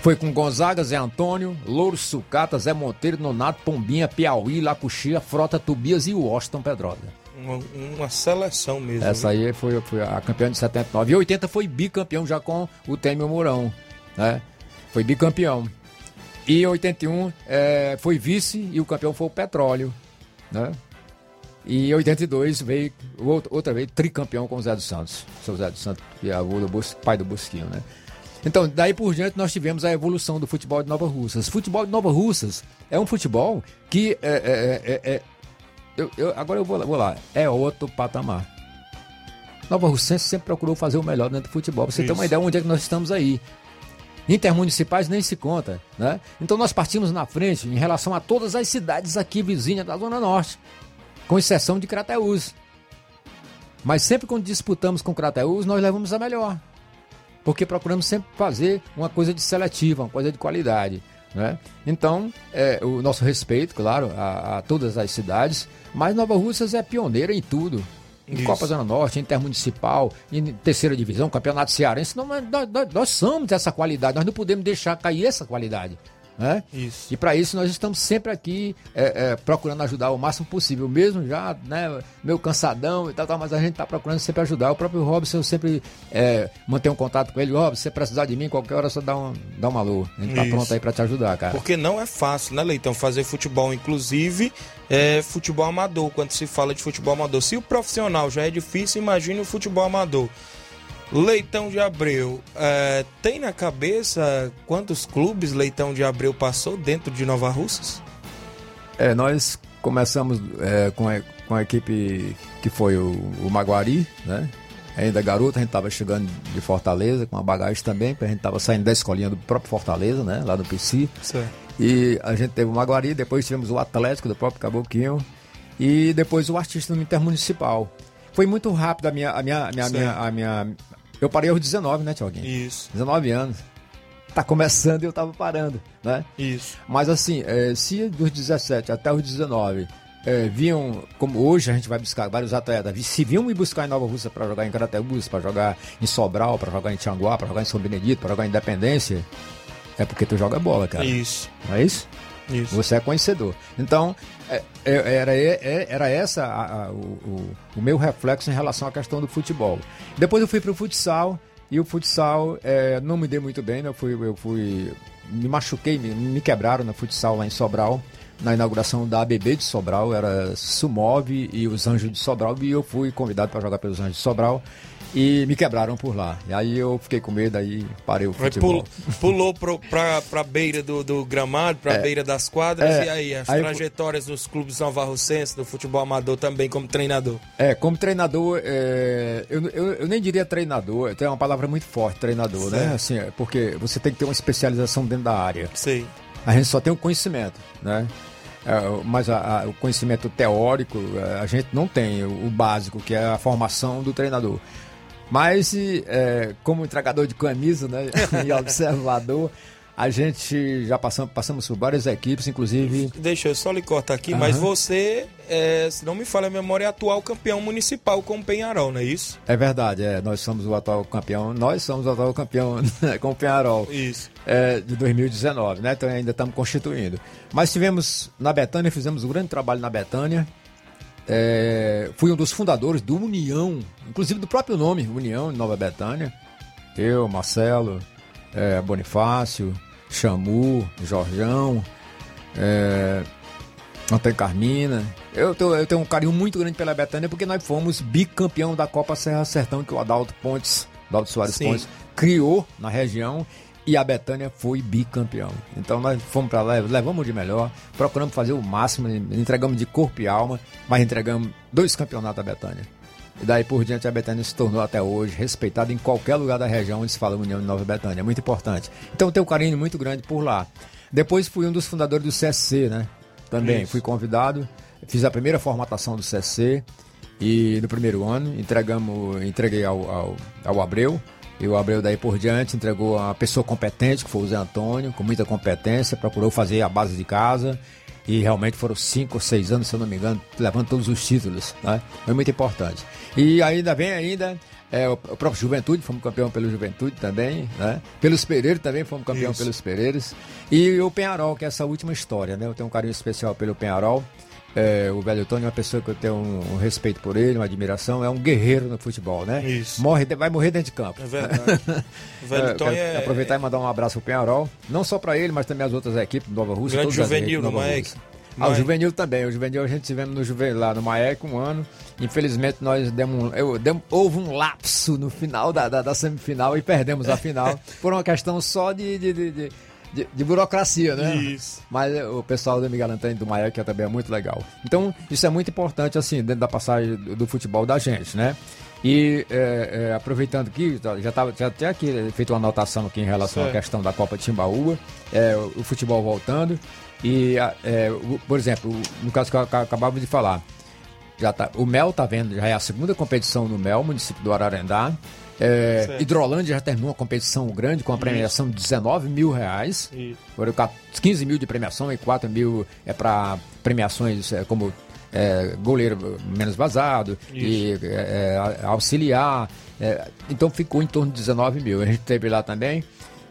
Foi com Gonzaga, Zé Antônio, Louro Sucata, Zé Monteiro, Nonato, Pombinha, Piauí, Lacuxia, Frota, Tubias e Washington Pedrosa. Uma, uma seleção mesmo. Essa aí foi, foi a campeã de 79. E 80 foi bicampeão já com o Têmio Mourão, né? Foi bicampeão. E 81 é, foi vice e o campeão foi o Petróleo, né? E em 82 veio outra, outra vez tricampeão com o Zé dos Santos. Seu Zé dos Santos, que é avô do Bus- pai do Busquinho, né? Então, daí por diante nós tivemos a evolução do futebol de Nova Russas. Futebol de Nova Russas é um futebol que é, é- é- é- eu- eu- agora eu vou lá, vou lá. É outro patamar. Nova Russense sempre procurou fazer o melhor dentro do futebol. Você ter uma Isso. ideia onde é que nós estamos aí. Intermunicipais nem se conta, né? Então nós partimos na frente em relação a todas as cidades aqui vizinhas da Zona Norte, com exceção de Crateús. Mas sempre quando disputamos com Crateús, nós levamos a melhor. Porque procuramos sempre fazer uma coisa de seletiva, uma coisa de qualidade. Né? Então, é, o nosso respeito, claro, a, a todas as cidades, mas Nova Russas é pioneira em tudo. Em Isso. Copa Zona Norte, intermunicipal, em terceira divisão, campeonato cearense. Não, nós, nós- nós somos essa qualidade, nós não podemos deixar cair essa qualidade. Né? Isso. E para isso nós estamos sempre aqui é, é, procurando ajudar o máximo possível, mesmo já né, meio cansadão e tal, tal, mas a gente está procurando sempre ajudar. O próprio Robson, eu sempre é, mantenho um contato com ele. Robson, se você precisar de mim, qualquer hora, só dá um, dá um alô. A gente tá Isso. pronto aí para te ajudar, cara. Porque não é fácil, né, Leitão? Fazer futebol, inclusive, é futebol amador, quando se fala de futebol amador. Se o profissional já é difícil, imagine o futebol amador. Leitão de Abreu, é, tem na cabeça quantos clubes Leitão de Abreu passou dentro de Nova Russas? É, nós começamos é, com, a, com a equipe que foi o, o Maguari, né? Ainda garoto, a gente estava chegando de Fortaleza com a bagagem também, porque a gente estava saindo da escolinha do próprio Fortaleza, né? Lá no PC. Certo. E a gente teve o Maguari, depois tivemos o Atlético do próprio Caboclinho e depois o artista no Intermunicipal. Foi muito rápido a minha. A minha, a minha, a minha, a minha- eu parei aos 19, né, Tiaguinho? Isso. 19 anos. Tá começando e eu tava parando, né? Isso. Mas assim, é, se dos 17 até os 19 é, vinham, como hoje a gente vai buscar vários atletas, se vinham me buscar em Nova Rússia para jogar em Carateús, para jogar em Sobral, para jogar em Tianguá, para jogar em São Benedito, para jogar em Independência, é porque tu joga bola, cara. Isso. Não é isso? Isso. Você é conhecedor. Então, é- é- era, é- era essa a- a- o, o- meu reflexo em relação à questão do futebol. Depois eu fui para o futsal, e o futsal é, não me dei muito bem, né? eu, fui, eu fui. Me machuquei, me, me quebraram no futsal lá em Sobral, na inauguração da ABB de Sobral, era Sumove e os Anjos de Sobral, e eu fui convidado para jogar pelos Anjos de Sobral. E me quebraram por lá. E aí eu fiquei com medo, aí parei o Aí futebol. pulou, pulou pro, pra, beira do, do gramado, pra É. beira das quadras, É. e aí as Aí eu- trajetórias dos clubes novarrocenses, do futebol amador também como treinador. É, como treinador, é, eu, eu, eu nem diria treinador, é uma palavra muito forte, treinador, né? Certo. Assim, é, porque você tem que ter uma especialização dentro da área. Sei. A gente só tem o conhecimento, né? É, mas a- a- o conhecimento teórico é, a gente não tem, o, o básico, que é a formação do treinador. Mas, é, como entregador de camisa né, <laughs> e observador, A gente já passamos, passamos por várias equipes, inclusive. Deixa eu só lhe cortar aqui, Aham. mas você, é, se não me falha a memória, é atual campeão municipal com o Penharol, não é isso? É verdade, é, nós somos o atual campeão, nós somos o atual campeão <laughs> com o Penharol. Isso. É, de 2019, né? Então ainda estamos constituindo. Mas tivemos na Betânia, fizemos um grande trabalho na Betânia. É, fui um dos fundadores do União, inclusive do próprio nome, União de Nova Betânia. Eu, Marcelo, é, Bonifácio, Chamu, Jorjão, é, Antônio Carmina. Eu, tô- eu tenho um carinho muito grande pela Betânia porque nós fomos bicampeão da Copa Serra Sertão que o Adalto Pontes, Adalto Soares Sim. Pontes, criou na região e a Betânia foi bicampeão. Então nós fomos para lá, levamos de melhor, procuramos fazer o máximo, entregamos de corpo e alma, mas entregamos dois campeonatos à Betânia. E daí por diante a Betânia se tornou até hoje respeitada em qualquer lugar da região onde se fala União de Nova Betânia. É muito importante. Então tenho um carinho muito grande por lá. Depois fui um dos fundadores do CSC, né? Também Isso. fui convidado, fiz a primeira formatação do CSC e no primeiro ano entregamos, entreguei ao, ao, ao Abreu. E o Abreu daí por diante entregou a pessoa competente, que foi o Zé Antônio, com muita competência, procurou fazer a base de casa. E realmente foram cinco ou seis anos, se eu não me engano, levando todos os títulos. Né? Foi muito importante. E ainda vem ainda é, o o próprio Juventude, fomos campeão pelo Juventude também, né? Pelos Pereiros também fomos campeão Isso. pelos Pereiros. E o Penharol, que é essa última história, né? Eu tenho um carinho especial pelo Penharol. É, o velho Tony é uma pessoa que eu tenho um, um respeito por ele, uma admiração, é um guerreiro no futebol, né? Isso. Morre, vai morrer dentro de campo. É verdade. O velho <laughs> É, Tony é- aproveitar e mandar um abraço pro Penharol, não só para ele, mas também as outras equipes do Nova Rússia. Grande juvenil do no Maek. Ah, o juvenil também. O juvenil a gente tivemos no juvenil, lá no Maek um ano. Infelizmente nós demos, um- eu, demos- houve um lapso no final da, da, da semifinal e perdemos a final <laughs> por uma questão só de, de, de, de- de- de burocracia, né? Isso. Mas é, o pessoal do Miguel Antônio do Maek também é muito legal. Então isso é muito importante assim dentro da passagem do, do futebol da gente, né? E é, é, aproveitando aqui, já, tava, já tinha aqui feito uma anotação aqui em relação à Certo. questão da Copa Timbaúba, é, o, o futebol voltando. E, é, o- por exemplo, no caso que eu aca- acabava de falar, já tá, o Mel tá vendo, já é a segunda competição no Mel, município do Ararendá. É. Hidrolândia já terminou uma competição grande com a premiação de 19 mil reais. Isso. Foram 15 mil de premiação e 4 mil é para premiações é, como é, goleiro menos vazado e é, é, auxiliar. é, então ficou em torno de 19 mil. A gente teve lá também.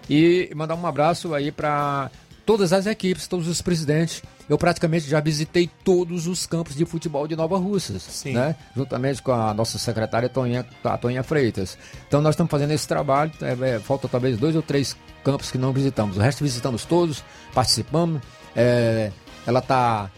E mandar um abraço aí para todas as equipes, todos os presidentes. Eu praticamente já visitei todos os campos de futebol de Nova Russas, né? Juntamente com a nossa secretária Toninha, a Toninha Freitas. Então nós estamos fazendo esse trabalho. é, é, falta talvez dois ou três campos que não visitamos. O resto visitamos todos, participamos. é, ela está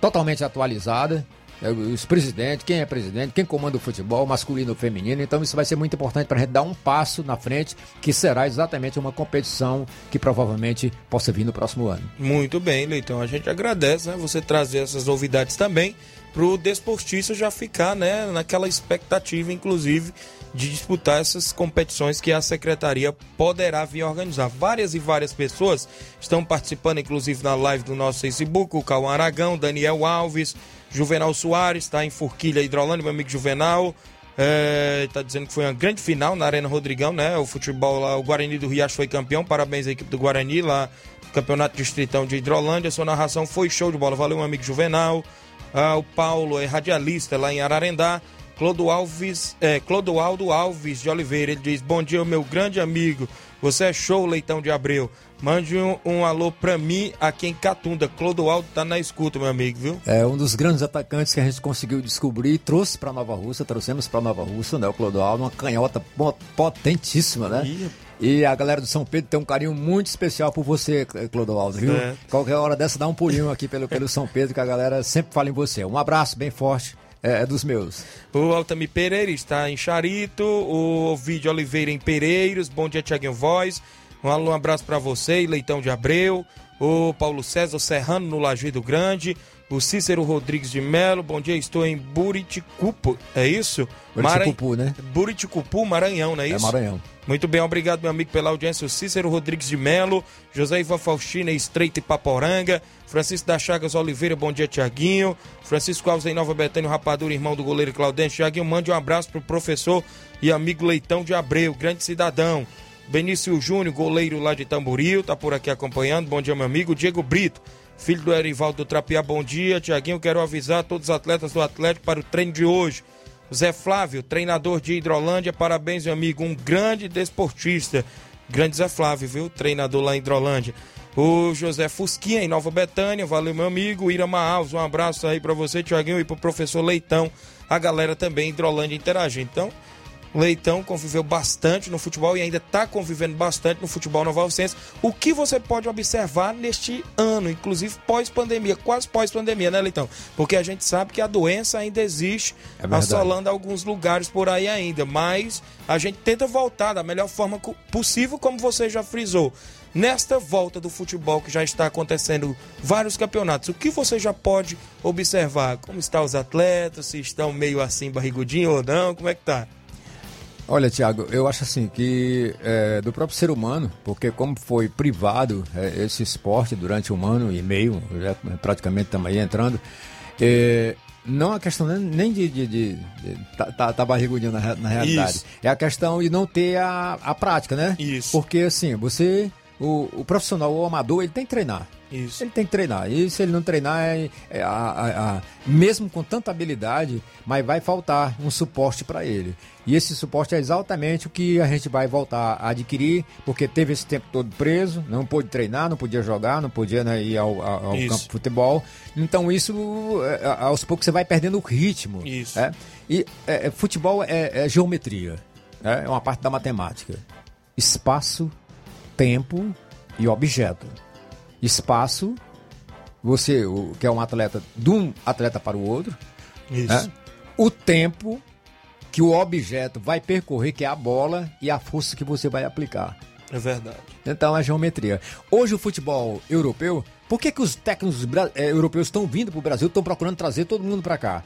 totalmente atualizada. É, Os presidentes, quem é presidente, quem comanda o futebol, masculino ou feminino. Então isso vai ser muito importante para a gente dar um passo na frente, que será exatamente uma competição que provavelmente possa vir no próximo ano. Muito bem, Leitão. A gente agradece, né? Você trazer essas novidades também pro desportista já ficar, né? Naquela expectativa, inclusive, de disputar essas competições que a secretaria poderá vir organizar. Várias e várias pessoas estão participando, inclusive na live do nosso Facebook, o Cauã Aragão, Daniel Alves, Juvenal Soares, está em Forquilha Hidrolândia, meu amigo Juvenal. É, tá dizendo que foi uma grande final na Arena Rodrigão, né? O futebol lá, o Guarani do Riacho foi campeão. Parabéns à equipe do Guarani lá Campeonato Distritão de Hidrolândia. Sua narração foi show de bola. Valeu, meu amigo Juvenal. Ah, o Paulo é radialista lá em Ararendá. Clodo Alves, é, Clodoaldo Alves de Oliveira, ele diz: Bom dia, meu grande amigo. Você é show, Leitão de Abreu. Mande um, um alô pra mim aqui em Catunda. Clodoaldo tá na escuta, meu amigo, viu? É um dos grandes atacantes que a gente conseguiu descobrir e trouxe para Nova Rússia, trouxemos para Nova Rússia, né? O Clodoaldo, uma canhota po- potentíssima, né? E a galera do São Pedro tem um carinho muito especial por você, Clodoaldo, viu? É. Qualquer hora dessa dá um pulinho aqui pelo, pelo São Pedro, que a galera sempre fala em você. Um abraço bem forte, é, é dos meus. O Altami Pereira está em Charito, o Ovidio Oliveira em Pereiros, bom dia Tiaguinho Voz, um alô, um abraço para você Leitão de Abreu, o Paulo César Serrano no Lajeado Grande, o Cícero Rodrigues de Melo, bom dia, estou em Buriticupu, é isso? Buriticupu, né? Buriticupu, Maranhão, não é É isso? Maranhão. Muito bem, obrigado, meu amigo, pela audiência. O Cícero Rodrigues de Melo, José Ivan Faustina, Estreita e Paporanga, Francisco da Chagas Oliveira, bom dia, Tiaguinho. Francisco Alves em Nova Betânia, Rapadura, irmão do goleiro Claudente. Tiaguinho, mande um abraço pro professor e amigo Leitão de Abreu, grande cidadão. Benício Júnior, goleiro lá de Tamboril, tá por aqui acompanhando. Bom dia, meu amigo. Diego Brito, filho do Erivaldo do Trapiá, bom dia. Tiaguinho, quero avisar todos os atletas do Atlético para o treino de hoje. Zé Flávio, treinador de Hidrolândia, parabéns, meu amigo. Um grande desportista. Grande Zé Flávio, viu? Treinador lá em Hidrolândia. O José Fusquinha, em Nova Betânia, valeu, meu amigo. Irama Alves, um abraço aí para você, Tiaguinho, e pro professor Leitão. A galera também, Hidrolândia, interage. Então, Leitão conviveu bastante no futebol e ainda está convivendo bastante no futebol novalcense. O que você pode observar neste ano, inclusive pós-pandemia, quase pós-pandemia, né, Leitão? Porque a gente sabe que a doença ainda existe, É assolando alguns lugares por aí ainda, mas a gente tenta voltar da melhor forma possível, como você já frisou. Nesta volta do futebol que já está acontecendo vários campeonatos, o que você já pode observar? Como estão os atletas, se estão meio assim barrigudinho ou não, como é que tá? Olha, Tiago, eu acho assim que é, do próprio ser humano, porque como foi privado é, esse esporte durante um ano e meio, já praticamente estamos aí entrando, é, não a questão nem- de, de, de, de tá, tá, tá barrigudinho na, na realidade, Isso. é a questão de não ter a, a prática, né? Isso. Porque assim, você, o, o profissional, o amador, ele tem que treinar. Isso. Ele tem que treinar. E se ele não treinar, é, é a- a- a- mesmo com tanta habilidade, mas vai faltar um suporte para ele. E esse suporte é exatamente o que a gente vai voltar a adquirir, porque teve esse tempo todo preso, não pôde treinar, não podia jogar, não podia né, ir ao, ao- campo de futebol. Então isso, é, aos poucos, você vai perdendo o ritmo. Isso. é. E é, futebol é, é geometria, é uma parte da matemática. Espaço, tempo e objeto espaço, você o, que é um atleta de um atleta para o outro, Isso. né? o tempo que o objeto vai percorrer, que é a bola, e a força que você vai aplicar. É verdade. Então é geometria. Hoje o futebol europeu, por que, que os técnicos eh, europeus estão vindo para o Brasil, estão procurando trazer todo mundo para cá?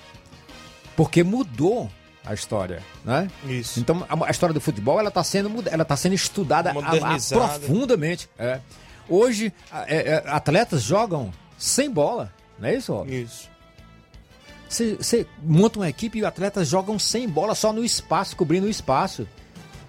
Porque mudou a história, né? Isso. Então a, a história do futebol ela está sendo ela tá sendo estudada a- a- profundamente. é. Hoje é, é, atletas jogam sem bola, não é isso? Rob? Isso. Você monta uma equipe e os atletas jogam sem bola, só no espaço, cobrindo o espaço.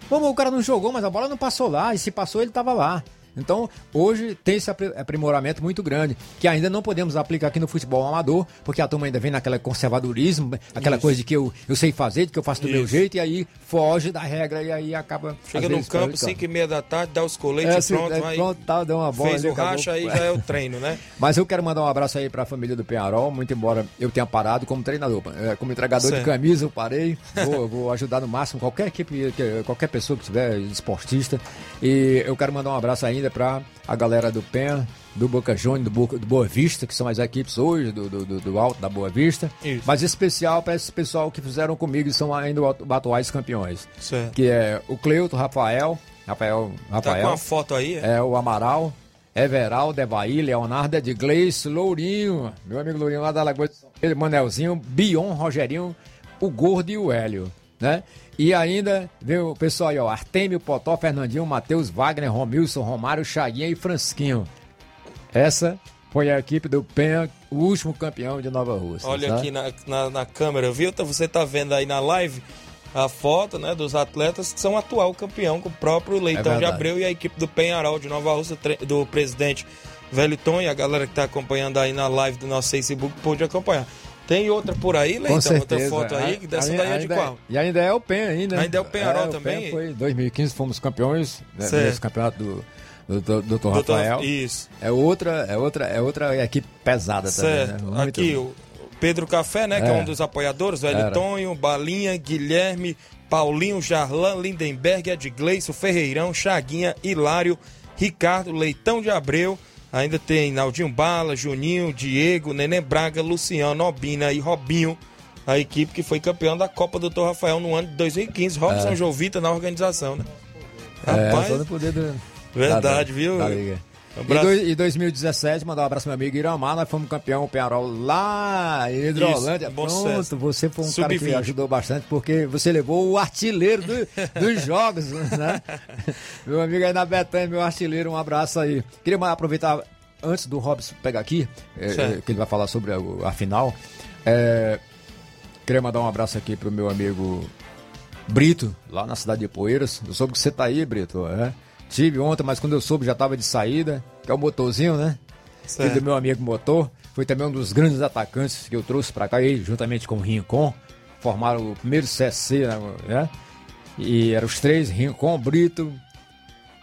Bom, o cara não jogou, mas a bola não passou lá, e se passou, ele estava lá. Então, hoje tem esse apri- aprimoramento muito grande, que ainda não podemos aplicar aqui no futebol amador, porque a turma ainda vem naquele conservadorismo, aquela Isso. coisa de que eu, eu sei fazer, de que eu faço do meu Isso. jeito, e aí foge da regra e aí acaba. Chega no campo, prejudicando. 5 e meia da tarde, dá os coletes É, e pronto. é, aí pronto, tá, deu uma bola Fez ali, o racha, aí já é o treino, né? <laughs> Mas eu quero mandar um abraço aí pra família do Penharol, muito embora eu tenha parado como treinador. É, Como entregador Certo. de camisa, eu parei. <laughs> Vou, vou ajudar no máximo qualquer equipe, que- qualquer pessoa que tiver, esportista. E eu quero mandar um abraço ainda pra a galera do Penha, do Boca Juniors, do, Boca- do Boa Vista, que são as equipes hoje, do, do, do- Alto da Boa Vista. Isso. Mas especial para esse pessoal que fizeram comigo e são ainda os atuais campeões. Certo. Que é o Cleuto, Rafael, Rafael, Tá Rafael. com a foto aí? é? É o Amaral, Everaldo, Evaí, Leonardo, Edgleice, Lourinho, meu amigo Lourinho lá da Lagoa de São Pedro, Manelzinho, Bion, Rogerinho, o Gordo e o Hélio, né? E ainda veio o pessoal aí, ó, Artemio, Potó, Fernandinho, Matheus, Wagner, Romilson, Romário, Chaguinha e Fransquinho. Essa foi a equipe do Penha, o último campeão de Nova Rússia. Olha tá? aqui na, na, na câmera, viu? Tá- Você tá vendo aí na live a foto né, dos atletas que são atual campeão com o próprio Leitão de verdade. Abreu e a equipe do Penharol de Nova Rússia, do presidente Wellington e a galera que tá acompanhando aí na live do nosso Facebook pôde acompanhar. Tem outra por aí, Com Leitão? Outra certeza. foto aí, que dessa daí é de Ainda- qual? E ainda é o Penha ainda. Ainda é o Penharol o também? Penha foi em 2015, fomos campeões né, Certo. nesse campeonato do, do, do, Dr. Rafael. Isso. É outra, é outra, é outra equipe pesada Certo. também, né? Muito Aqui, bom. o Pedro Café, né? Que é É. um dos apoiadores, Velho Era. Tonho, Balinha, Guilherme, Paulinho, Jarlan, Lindenberg, Edgleison, Ferreirão, Chaguinha, Hilário, Ricardo, Leitão de Abreu. Ainda tem Naldinho Bala, Juninho, Diego, Nenê Braga, Luciano, Obina e Robinho. A equipe que foi campeão da Copa Doutor Rafael no ano de 2015. Robson É. Jovita na organização, né? É, Rapaz, no poder do, verdade, da- viu? da Um E, dois- e 2017, mandar um abraço meu amigo Iramar, nós fomos campeão Penharol lá em Hidrolândia. Isso, Pronto, sucesso. você foi um cara que Sub-20. ajudou bastante, porque você levou o artilheiro do- <laughs> dos jogos, né? meu amigo aí na Betânia, meu artilheiro, um abraço aí. Queria aproveitar, antes do Robson pegar aqui, é, é, que ele vai falar sobre a, a final, é, queria mandar um abraço aqui pro meu amigo Brito, lá na cidade de Poeiras. Eu soube que você tá aí, Brito. É. Tive ontem, mas quando eu soube já tava de saída, que é o motorzinho, né? Filho do meu amigo motor. Foi também um dos grandes atacantes que eu trouxe para cá, ele, juntamente com o Rincon. Formaram o primeiro CSC, né? E eram os três, Rincon, Brito,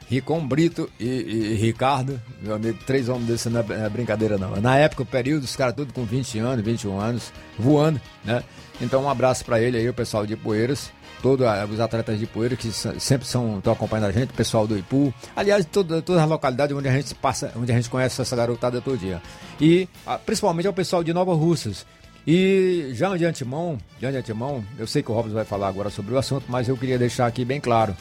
Ricom Brito e, e, Ricardo, meu amigo, três homens desse não é brincadeira não. Na época, o período, os caras tudo com 20 anos, 21 anos, voando, né? Então um abraço para ele aí, o pessoal de Poeiras, todos os atletas de Poeiras que sempre são, estão acompanhando a gente, o pessoal do Ipu, aliás, toda, todas as localidades onde a gente passa, onde a gente conhece essa garotada todo dia. E principalmente ao pessoal de Nova Russas. E já de antemão, já de antemão, eu sei que o Robson vai falar agora sobre o assunto, mas eu queria deixar aqui bem claro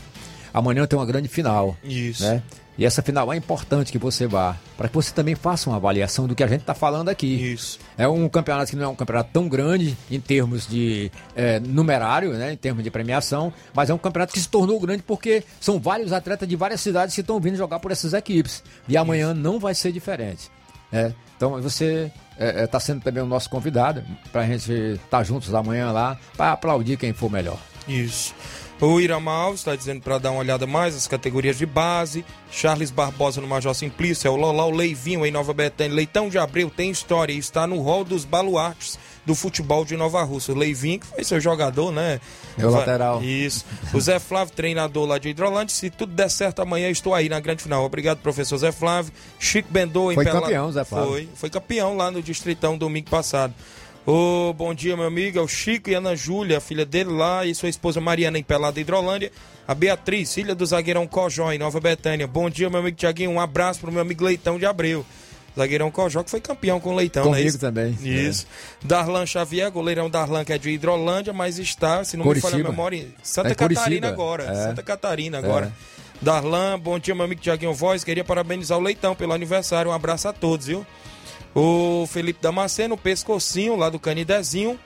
amanhã tem uma grande final. Isso. Né? E essa final é importante que você vá, para que você também faça uma avaliação do que a gente está falando aqui. Isso. É um campeonato que não é um campeonato tão grande em termos de é, numerário, né, em termos de premiação, mas é um campeonato que se tornou grande porque são vários atletas de várias cidades que estão vindo jogar por essas equipes. E amanhã Isso. não vai ser diferente. É, então você está é, é tá sendo também o nosso convidado para a gente estar tá juntos amanhã lá para aplaudir quem for melhor. Isso. O Iramal está dizendo para dar uma olhada mais nas categorias de base. Charles Barbosa no Major Simplício, é o Lolau Leivinho em Nova Betânia. Leitão de Abreu tem história e está no rol dos baluartes do futebol de Nova Rússia. O Leivinho, que foi seu jogador, né? Meu lateral. Isso. O Zé Flávio, treinador lá de Hidrolândia. Se tudo der certo amanhã, estou aí na grande final. Obrigado, professor Zé Flávio. Chico Bendô em Foi Pela... campeão, Zé Flávio. Foi, foi campeão lá no Distritão domingo passado. Ô, oh, bom dia, meu amigo. É o Chico e Ana Júlia, filha dele lá, e sua esposa Mariana em Pelada Hidrolândia. A Beatriz, filha do zagueirão Cojó em Nova Betânia. Bom dia, meu amigo Tiaguinho. Um abraço pro meu amigo Leitão de Abreu. Zagueirão Cojó, que foi campeão com o Leitão, Comigo né? Isso? também. Isso. É. Darlan Xavier, goleirão Darlan, que é de Hidrolândia, mas está, se não Curitiba. me falha a memória, Santa é Catarina agora. É. Santa Catarina agora. É. Darlan, bom dia, meu amigo Tiaguinho Voz. Queria parabenizar o Leitão pelo aniversário. Um abraço a todos, viu? O Felipe Damasceno, Pescocinho, lá do Canidezinho.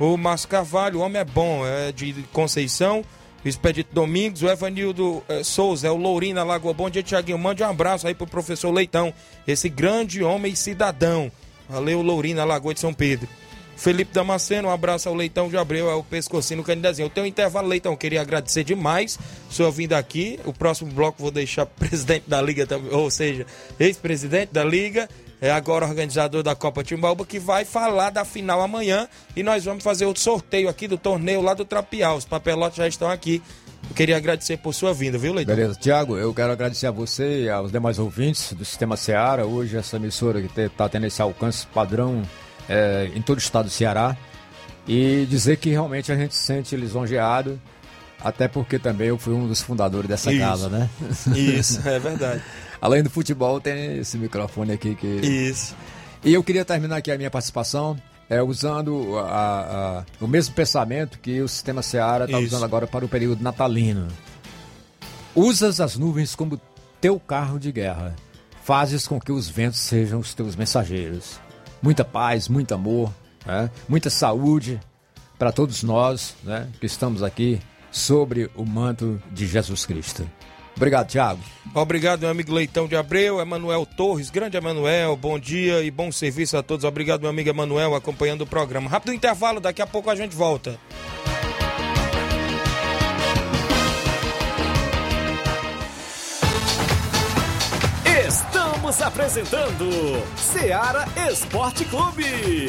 O Márcio Carvalho, o homem é bom, é de Conceição. O Expedito Domingos, o Evanildo é, Souza, é o Lourinho na Lagoa. Bom dia, Tiaguinho. Mande um abraço aí pro professor Leitão, esse grande homem cidadão. Valeu, Lourinho na Lagoa de São Pedro. Felipe Damasceno, um abraço ao Leitão de Abreu, é o Pescocinho Canidezinho. Eu tenho um intervalo, Leitão, queria agradecer demais senhor vindo aqui. O próximo bloco vou deixar <laughs> presidente da Liga, ou seja, ex-presidente da Liga é agora organizador da Copa Timbaúba, que vai falar da final amanhã e nós vamos fazer outro sorteio aqui do torneio lá do Trapial. Os papelotes já estão aqui. Eu queria agradecer por sua vinda, viu, Leitão? Beleza. Tiago, eu quero agradecer a você e aos demais ouvintes do Sistema Seara. Hoje, essa emissora que está tendo esse alcance padrão é, em todo o estado do Ceará. E dizer que realmente a gente se sente lisonjeado, até porque também eu fui um dos fundadores dessa Isso. casa, né? Isso, é verdade. <laughs> Além do futebol, tem esse microfone aqui que. Isso. E eu queria terminar aqui a minha participação é, usando a, a, o mesmo pensamento que o sistema Seara está usando agora para o período natalino. Usas as nuvens como teu carro de guerra. Fazes com que os ventos sejam os teus mensageiros. Muita paz, muito amor, né? muita saúde para todos nós né? que estamos aqui sobre o manto de Jesus Cristo. Obrigado, Thiago. Obrigado, meu amigo Leitão de Abreu, Emanuel Torres, grande Emanuel, bom dia e bom serviço a todos. Obrigado, meu amigo Emanuel, acompanhando o programa. Rápido intervalo, daqui a pouco a gente volta. Estamos apresentando Seara Esporte Clube.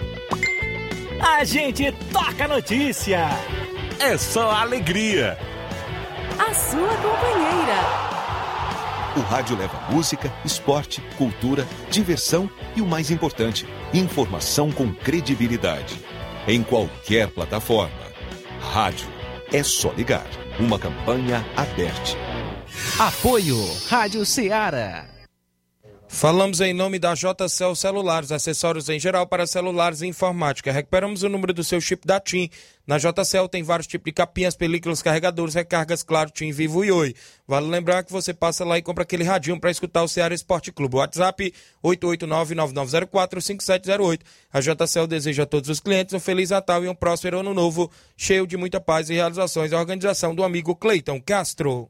A gente toca notícia. É só alegria. a sua companheira. O rádio leva música, esporte, cultura, diversão e o mais importante, informação com credibilidade. Em qualquer plataforma. Rádio. É só ligar. Uma campanha aberta. Apoio Rádio Ceará. Falamos em nome da JCL Celulares, acessórios em geral para celulares e informática. Recuperamos o número do seu chip da TIM. Na JCL tem vários tipos de capinhas, películas, carregadores, recargas, claro, TIM, Vivo e Oi. Vale lembrar que você passa lá e compra aquele radinho para escutar o Ceará Esporte Clube. WhatsApp 889-9904-5708. A JCL deseja a todos os clientes um Feliz Natal e um próspero Ano Novo, cheio de muita paz e realizações. A organização do amigo Cleiton Castro.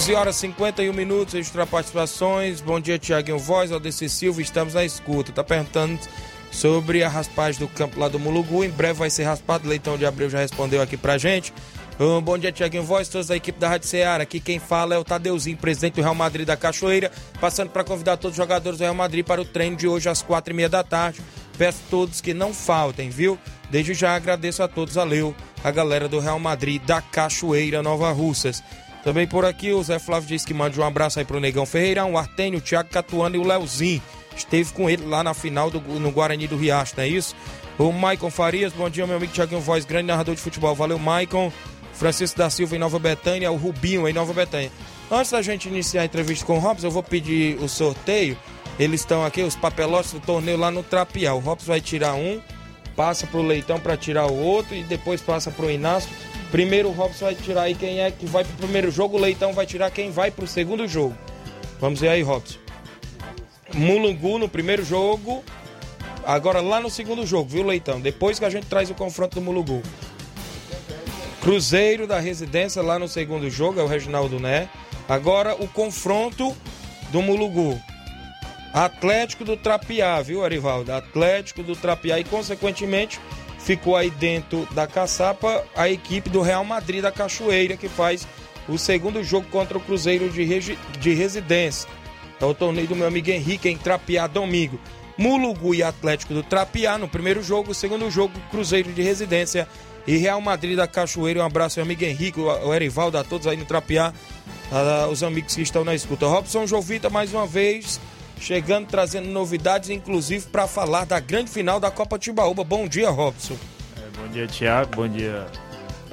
11 horas e 51 minutos, extra participações. Bom dia, Tiaguinho Voz, Aldeci Silva, estamos na escuta. Tá perguntando sobre a raspagem do campo lá do Mulugu. Em breve vai ser raspado. Leitão de Abreu já respondeu aqui pra gente. Um, bom dia, Tiaguinho Voz, todos da equipe da Rádio Ceará. Aqui quem fala é o Tadeuzinho, presidente do Real Madrid da Cachoeira. Passando para convidar todos os jogadores do Real Madrid para o treino de hoje às quatro e meia da tarde. Peço a todos que não faltem, viu? Desde já agradeço a todos, valeu, a galera do Real Madrid da Cachoeira Nova Russas. Também por aqui o Zé Flávio diz que manda um abraço aí pro Negão Ferreirão, o Artênio, o Thiago Catuano e o Leozinho. Esteve com ele lá na final do, no Guarani do Riacho, não é isso? O Maicon Farias, bom dia, meu amigo Thiaguinho Voz, grande narrador de futebol. Valeu, Maicon. Francisco da Silva em Nova Betânia, o Rubinho em Nova Betânia. Antes da gente iniciar a entrevista com o Robson, eu vou pedir o sorteio. Eles estão aqui, os papelotes do torneio lá no Trapial. O Robson vai tirar um, passa pro Leitão para tirar o outro e depois passa pro Inácio. Primeiro o Robson vai tirar aí quem é que vai pro primeiro jogo, o Leitão vai tirar quem vai pro segundo jogo. Vamos ver aí, Robson. Mulungu no primeiro jogo, agora lá no segundo jogo, viu, Leitão? Depois que a gente traz o confronto do Mulungu. Cruzeiro da Residência lá no segundo jogo, é o Reginaldo Né. Agora o confronto do Mulugu. Atlético do Trapiá, viu, Arivaldo? Atlético do Trapiá e, consequentemente, ficou aí dentro da caçapa a equipe do Real Madrid da Cachoeira, que faz o segundo jogo contra o Cruzeiro de, Regi de Residência. É o torneio do meu amigo Henrique em Trapiá domingo. Mulugu e Atlético do Trapiá no primeiro jogo, segundo jogo, Cruzeiro de Residência e Real Madrid da Cachoeira. Um abraço ao amigo Henrique, o Erivaldo, a todos aí no Trapiá, os amigos que estão na escuta. Robson Jovita, mais uma vez, chegando, trazendo novidades, inclusive para falar da grande final da Copa Tibaúba. Bom dia, Robson. É, bom dia, Tiago. Bom dia,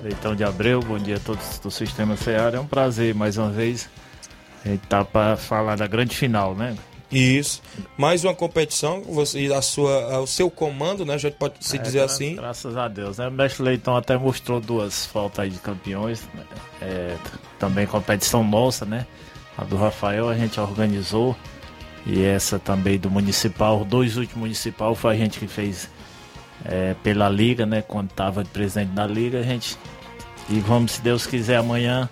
Leitão de Abreu. Bom dia a todos do Sistema Ceará. É um prazer, mais uma vez, a gente tá para falar da grande final, né? Isso. Mais uma competição, você, a sua, o seu comando, né? A gente pode se É, dizer assim. Graças a Deus. Né? O mestre Leitão até mostrou duas faltas de campeões. né? É, também competição nossa, né? A do Rafael a gente organizou. E essa também do Municipal. Dois últimos Municipal foi a gente que fez é, pela Liga, né? Quando estava de presidente da Liga, a gente. E vamos, se Deus quiser, amanhã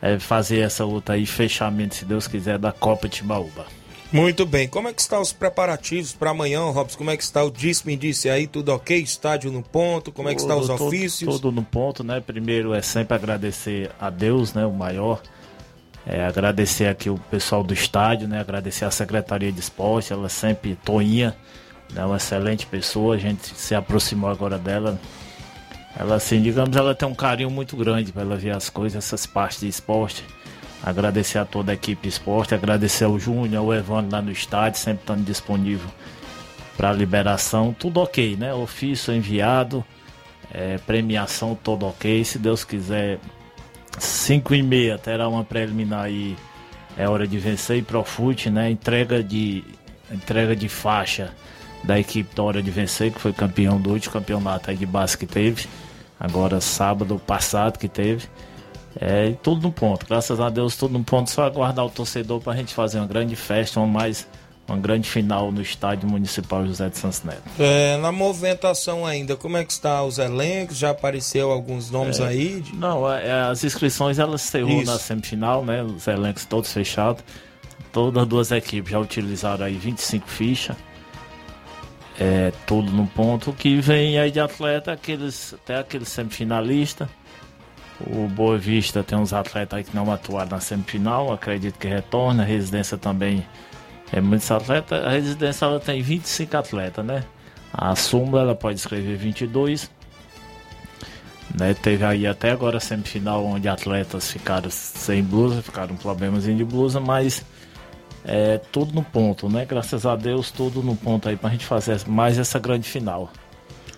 é, fazer essa outra aí, fechamento, se Deus quiser, da Copa Timbaúba. Muito bem. Como é que estão os preparativos para amanhã, Robson? Como é que está o disse-me disse aí? Tudo ok? Estádio no ponto? Como é que estão os ofícios? Tudo no ponto, né? Primeiro é sempre agradecer a Deus, né? O maior. É, agradecer aqui o pessoal do estádio, né? Agradecer a Secretaria de Esporte, ela sempre, Toinha, é uma excelente pessoa, a gente se aproximou agora dela. Ela, assim, digamos, ela tem um carinho muito grande para ela ver as coisas, essas partes de esporte. Agradecer a toda a equipe esporte, agradecer ao Júnior, ao Evandro lá no estádio, sempre estando disponível para liberação. Tudo ok, né? Ofício enviado, é, premiação todo ok. Se Deus quiser, 5 e meia terá uma preliminar aí. É hora de vencer e Profute, né? Entrega de, entrega de faixa da equipe da Hora de Vencer, que foi campeão do último campeonato aí de base que teve. Agora sábado passado que teve. É, tudo no ponto, graças a Deus, tudo no ponto. Só aguardar o torcedor para a gente fazer uma grande festa, uma, mais, uma grande final no estádio municipal José de Santos Neto. É, na movimentação ainda, como é que está os elencos? Já apareceu alguns nomes É, aí? Não, é, é, as inscrições elas cerrou na semifinal, né? Os elencos todos fechados. Todas as duas equipes já utilizaram aí 25 fichas. É, tudo no ponto. O que vem aí de atleta, aqueles, até aqueles semifinalistas. O Boa Vista tem uns atletas aí que não atuaram na semifinal, acredito que retorna. A residência também é muitos atletas. A residência ela tem 25 atletas, né? A Sumbra ela pode escrever 22. Né, teve aí até agora a semifinal onde atletas ficaram sem blusa, ficaram problemas de blusa, mas é tudo no ponto, né? Graças a Deus, tudo no ponto aí pra gente fazer mais essa grande final.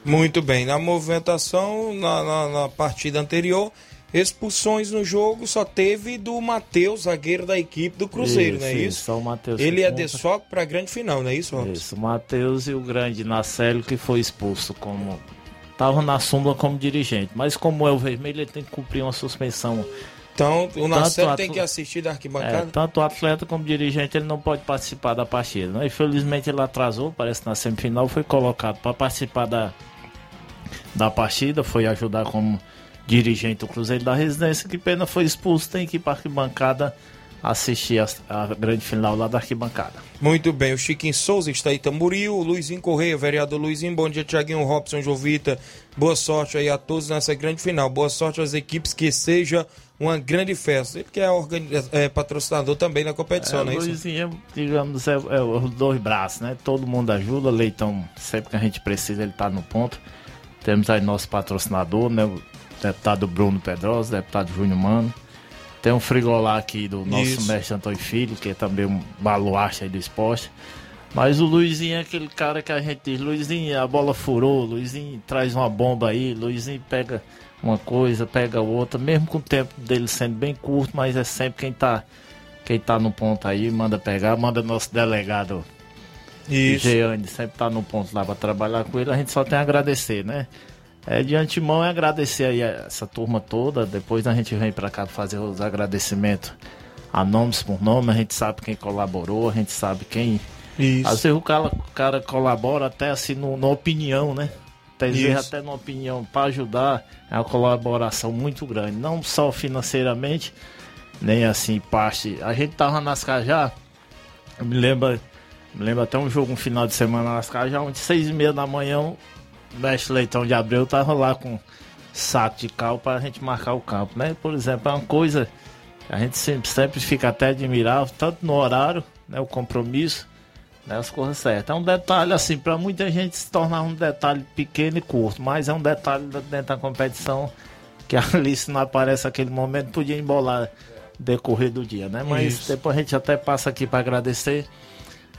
Muito bem, na movimentação, na, na, na partida anterior, expulsões no jogo só teve do Matheus, zagueiro da equipe do Cruzeiro, não é Isso, isso? só o Matheus Ele é conta. desfoque para a grande final, não é isso, Robson? Isso, o Matheus e o grande Nacélio que foi expulso como. Tava na súmula como dirigente, mas como é o vermelho, ele tem que cumprir uma suspensão. Então, o Nacélio Tanto tem que assistir da É, arquibancada? tanto o atleta como o dirigente ele não pode participar da partida. Né? Infelizmente ele atrasou, parece que na semifinal foi colocado para participar da, da partida, foi ajudar como dirigente do Cruzeiro da Residência, que pena foi expulso, tem que ir para arquibancada assistir a, a grande final lá da arquibancada. Muito bem, o Chiquinho Souza está aí, Tamboril, o Luizinho Correia, vereador Luizinho, bom dia, Tiaguinho Robson, Jovita, boa sorte aí a todos nessa grande final, boa sorte às equipes, que seja uma grande festa, ele que é, é patrocinador também na competição, É, não é isso? Luizinho, digamos, é, é os dois braços, né? Todo mundo ajuda, Leitão, sempre que a gente precisa, ele tá no ponto. Temos aí nosso patrocinador, né? Deputado Bruno Pedrosa, deputado Júnior Mano. Tem um frigolá aqui do nosso Isso. mestre Antônio Filho, que é também um baluarte aí do esporte. Mas o Luizinho é aquele cara que a gente diz, Luizinho, a bola furou, Luizinho traz uma bomba aí, Luizinho pega uma coisa, pega outra, mesmo com o tempo dele sendo bem curto, mas é sempre quem tá, quem tá no ponto aí, manda pegar, manda nosso delegado Isso. Jeane, sempre tá no ponto lá pra trabalhar com ele, a gente só tem a agradecer, né? É, de antemão é agradecer aí essa turma toda, depois a gente vem pra cá fazer os agradecimentos a nomes por nome, a gente sabe quem colaborou, a gente sabe quem. Isso. Às vezes o cara, o cara colabora até assim no, na opinião, né? Às vezes Isso. até na opinião para ajudar, é uma colaboração muito grande, não só financeiramente, nem assim parte. A gente tava nas Cajá, eu me lembro, me lembro até um jogo, um final de semana nas Cajá, onde seis e meia da manhã, mestre Leitão de Abreu tava lá com saco de cal para a gente marcar o campo, né? Por exemplo, é uma coisa que a gente sempre, sempre fica até admirável, tanto no horário, né? O compromisso, né? As coisas certas. É um detalhe assim, para muita gente se tornar um detalhe pequeno e curto, mas é um detalhe dentro da competição que ali se não aparece aquele momento podia embolar decorrer do dia, né? Mas Isso. depois a gente até passa aqui para agradecer.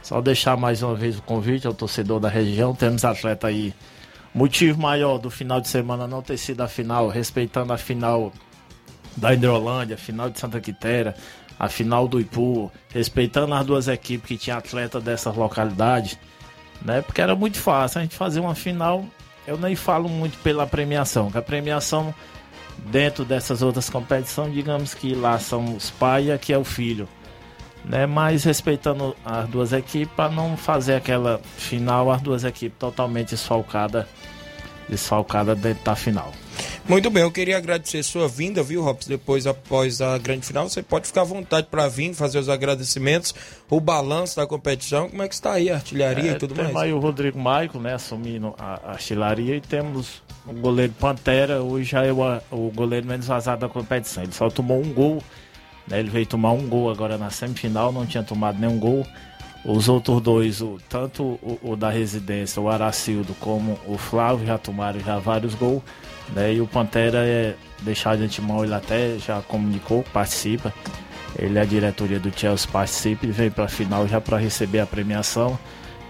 Só deixar mais uma vez o convite ao torcedor da região. Temos atleta aí. Motivo maior do final de semana não ter sido a final, respeitando a final da Hidrolândia, a final de Santa Quitéria, a final do Ipu, respeitando as duas equipes que tinham atleta dessas localidades, né? Porque era muito fácil a gente fazer uma final. Eu nem falo muito pela premiação, que a premiação dentro dessas outras competições, digamos que lá são os pais e aqui é o filho. Né, mas respeitando as duas equipes para não fazer aquela final, as duas equipes totalmente desfalcadas desfalcada dentro da final. Muito bem, eu queria agradecer sua vinda, viu, Robson? Depois, após a grande final, você pode ficar à vontade para vir fazer os agradecimentos, o balanço da competição, como é que está aí a artilharia É, e tudo temos mais. aí o Rodrigo Maico, né, assumindo a a artilharia e temos o goleiro Pantera, hoje já é o, o goleiro menos vazado da competição. Ele só tomou um gol, né, ele veio tomar um gol agora na semifinal, não tinha tomado nenhum gol. Os outros dois, o, tanto o, o da residência, o Aracildo, como o Flávio, já tomaram já vários gols. Né, e o Pantera é deixar de antemão, ele até já comunicou, participa. Ele é a diretoria do Chelsea participa e veio para a final já para receber a premiação.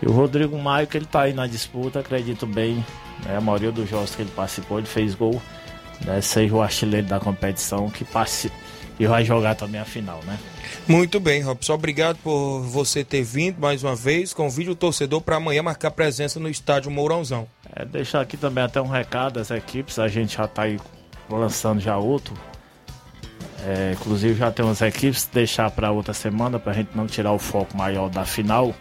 E o Rodrigo Maio, que ele tá aí na disputa, acredito bem. Né, a maioria dos jogos que ele participou, ele fez gol. Né, seja o artilheiro da competição, que, partici- e vai jogar também a final, né? Muito bem, Robson. Obrigado por você ter vindo mais uma vez. Convide o torcedor para amanhã marcar presença no estádio Mourãozão. É, deixar aqui também até um recado às equipes, a gente já está aí lançando já outro. É, inclusive já tem umas equipes, deixar para outra semana para a gente não tirar o foco maior da final.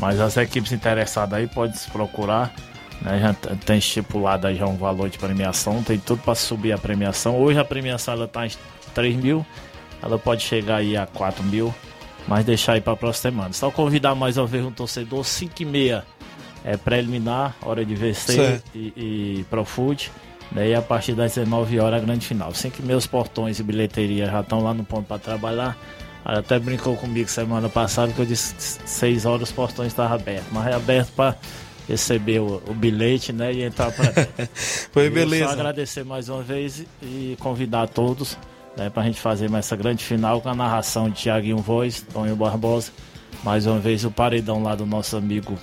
Mas as equipes interessadas aí podem se procurar. Né, já tem estipulado já um valor de premiação, tem tudo para subir a premiação. Hoje a premiação ela tá em 3 mil, ela pode chegar aí a 4 mil, mas deixar aí para a próxima semana. Só convidar mais uma vez um torcedor, 5 e meia é preliminar, hora de VC e, e Profood. Daí a partir das 19 horas a grande final. Sem que meus portões e bilheteria já estão lá no ponto para trabalhar. Ela até brincou comigo semana passada que eu disse que 6 horas os portões estavam abertos. Mas é aberto para receber o, o, bilhete né, e entrar para <laughs> Foi e beleza. Só agradecer mais uma vez e convidar todos né, para a gente fazer mais essa grande final com a narração de Tiaguinho Voz, Tonho Barbosa. Mais uma vez o paredão lá do nosso amigo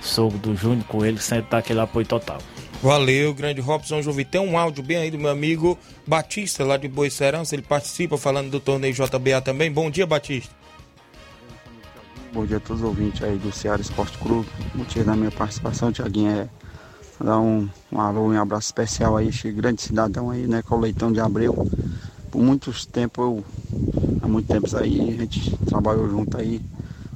Sogro do Júnior com ele, sempre dá aquele apoio total. Valeu, grande Robson Jovi. Tem um áudio bem aí do meu amigo Batista, lá de Boicerança. Ele participa falando do torneio JBA também. Bom dia, Batista. Bom dia a todos os ouvintes aí do Ceará Esporte Clube. O motivo da minha participação, Tiaguinho, é dar um, um alô e um abraço especial aí, esse grande cidadão aí, né, com o Leitão de Abreu. Por muitos tempos, eu, há muito tempos aí, a gente trabalhou junto aí,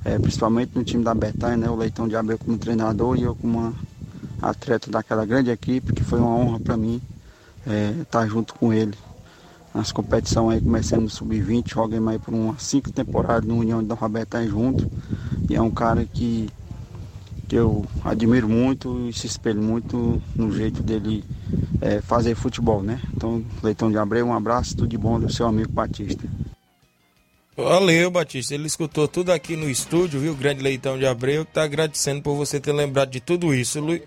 é, principalmente no time da Betânia, né, o Leitão de Abreu como treinador e eu como uma atleta daquela grande equipe, que foi uma honra para mim é, estar tá junto com ele nas competições aí, começando no Sub-20, joguei mais por umas cinco temporadas no União de Dom Roberto tá junto. E é um cara que, que eu admiro muito e se espelho muito no jeito dele é, fazer futebol, né? Então, Leitão de Abreu, um abraço, tudo de bom do seu amigo Batista. Valeu, Batista. Ele escutou tudo aqui no estúdio, viu? Grande Leitão de Abreu, tá agradecendo por você ter lembrado de tudo isso. Lu...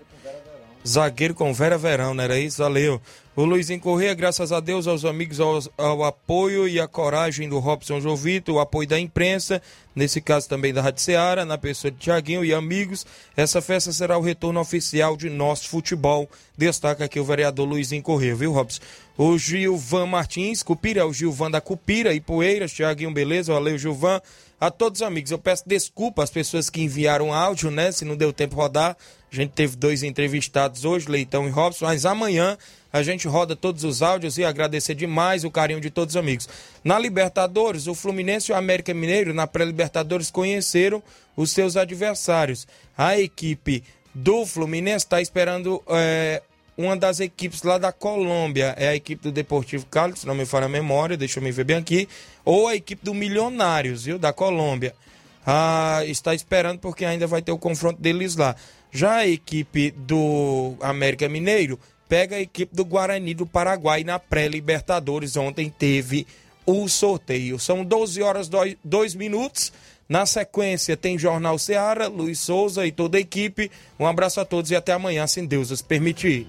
Zagueiro com Vera Verão, não era isso? Valeu. O Luizinho Corrêa, graças a Deus, aos amigos, ao, ao apoio e à coragem do Robson Jovito, o apoio da imprensa, nesse caso também da Rádio Seara, na pessoa de Tiaguinho e amigos. Essa festa será o retorno oficial de nosso futebol. Destaca aqui o vereador Luizinho Corrêa, viu, Robson? O Gilvan Martins, Cupira, o Gilvan da Cupira e Poeiras, Tiaguinho, beleza? Valeu, Gilvan. A todos os amigos, eu peço desculpa às pessoas que enviaram áudio, né? Se não deu tempo rodar. A gente teve dois entrevistados hoje, Leitão e Robson, mas amanhã a gente roda todos os áudios e agradecer demais o carinho de todos os amigos. Na Libertadores, o Fluminense e o América Mineiro, na pré-Libertadores, conheceram os seus adversários. A equipe do Fluminense está esperando é, uma das equipes lá da Colômbia. É a equipe do Deportivo Cali, se não me falha a memória, deixa eu me ver bem aqui. Ou a equipe do Milionários, viu, da Colômbia. Ah, está esperando porque ainda vai ter o confronto deles lá. Já a equipe do América Mineiro pega a equipe do Guarani do Paraguai na pré-Libertadores. Ontem teve o sorteio. São 12 horas 2 minutos. Na sequência tem Jornal Seara, Luiz Souza e toda a equipe. Um abraço a todos e até amanhã, se Deus os permitir.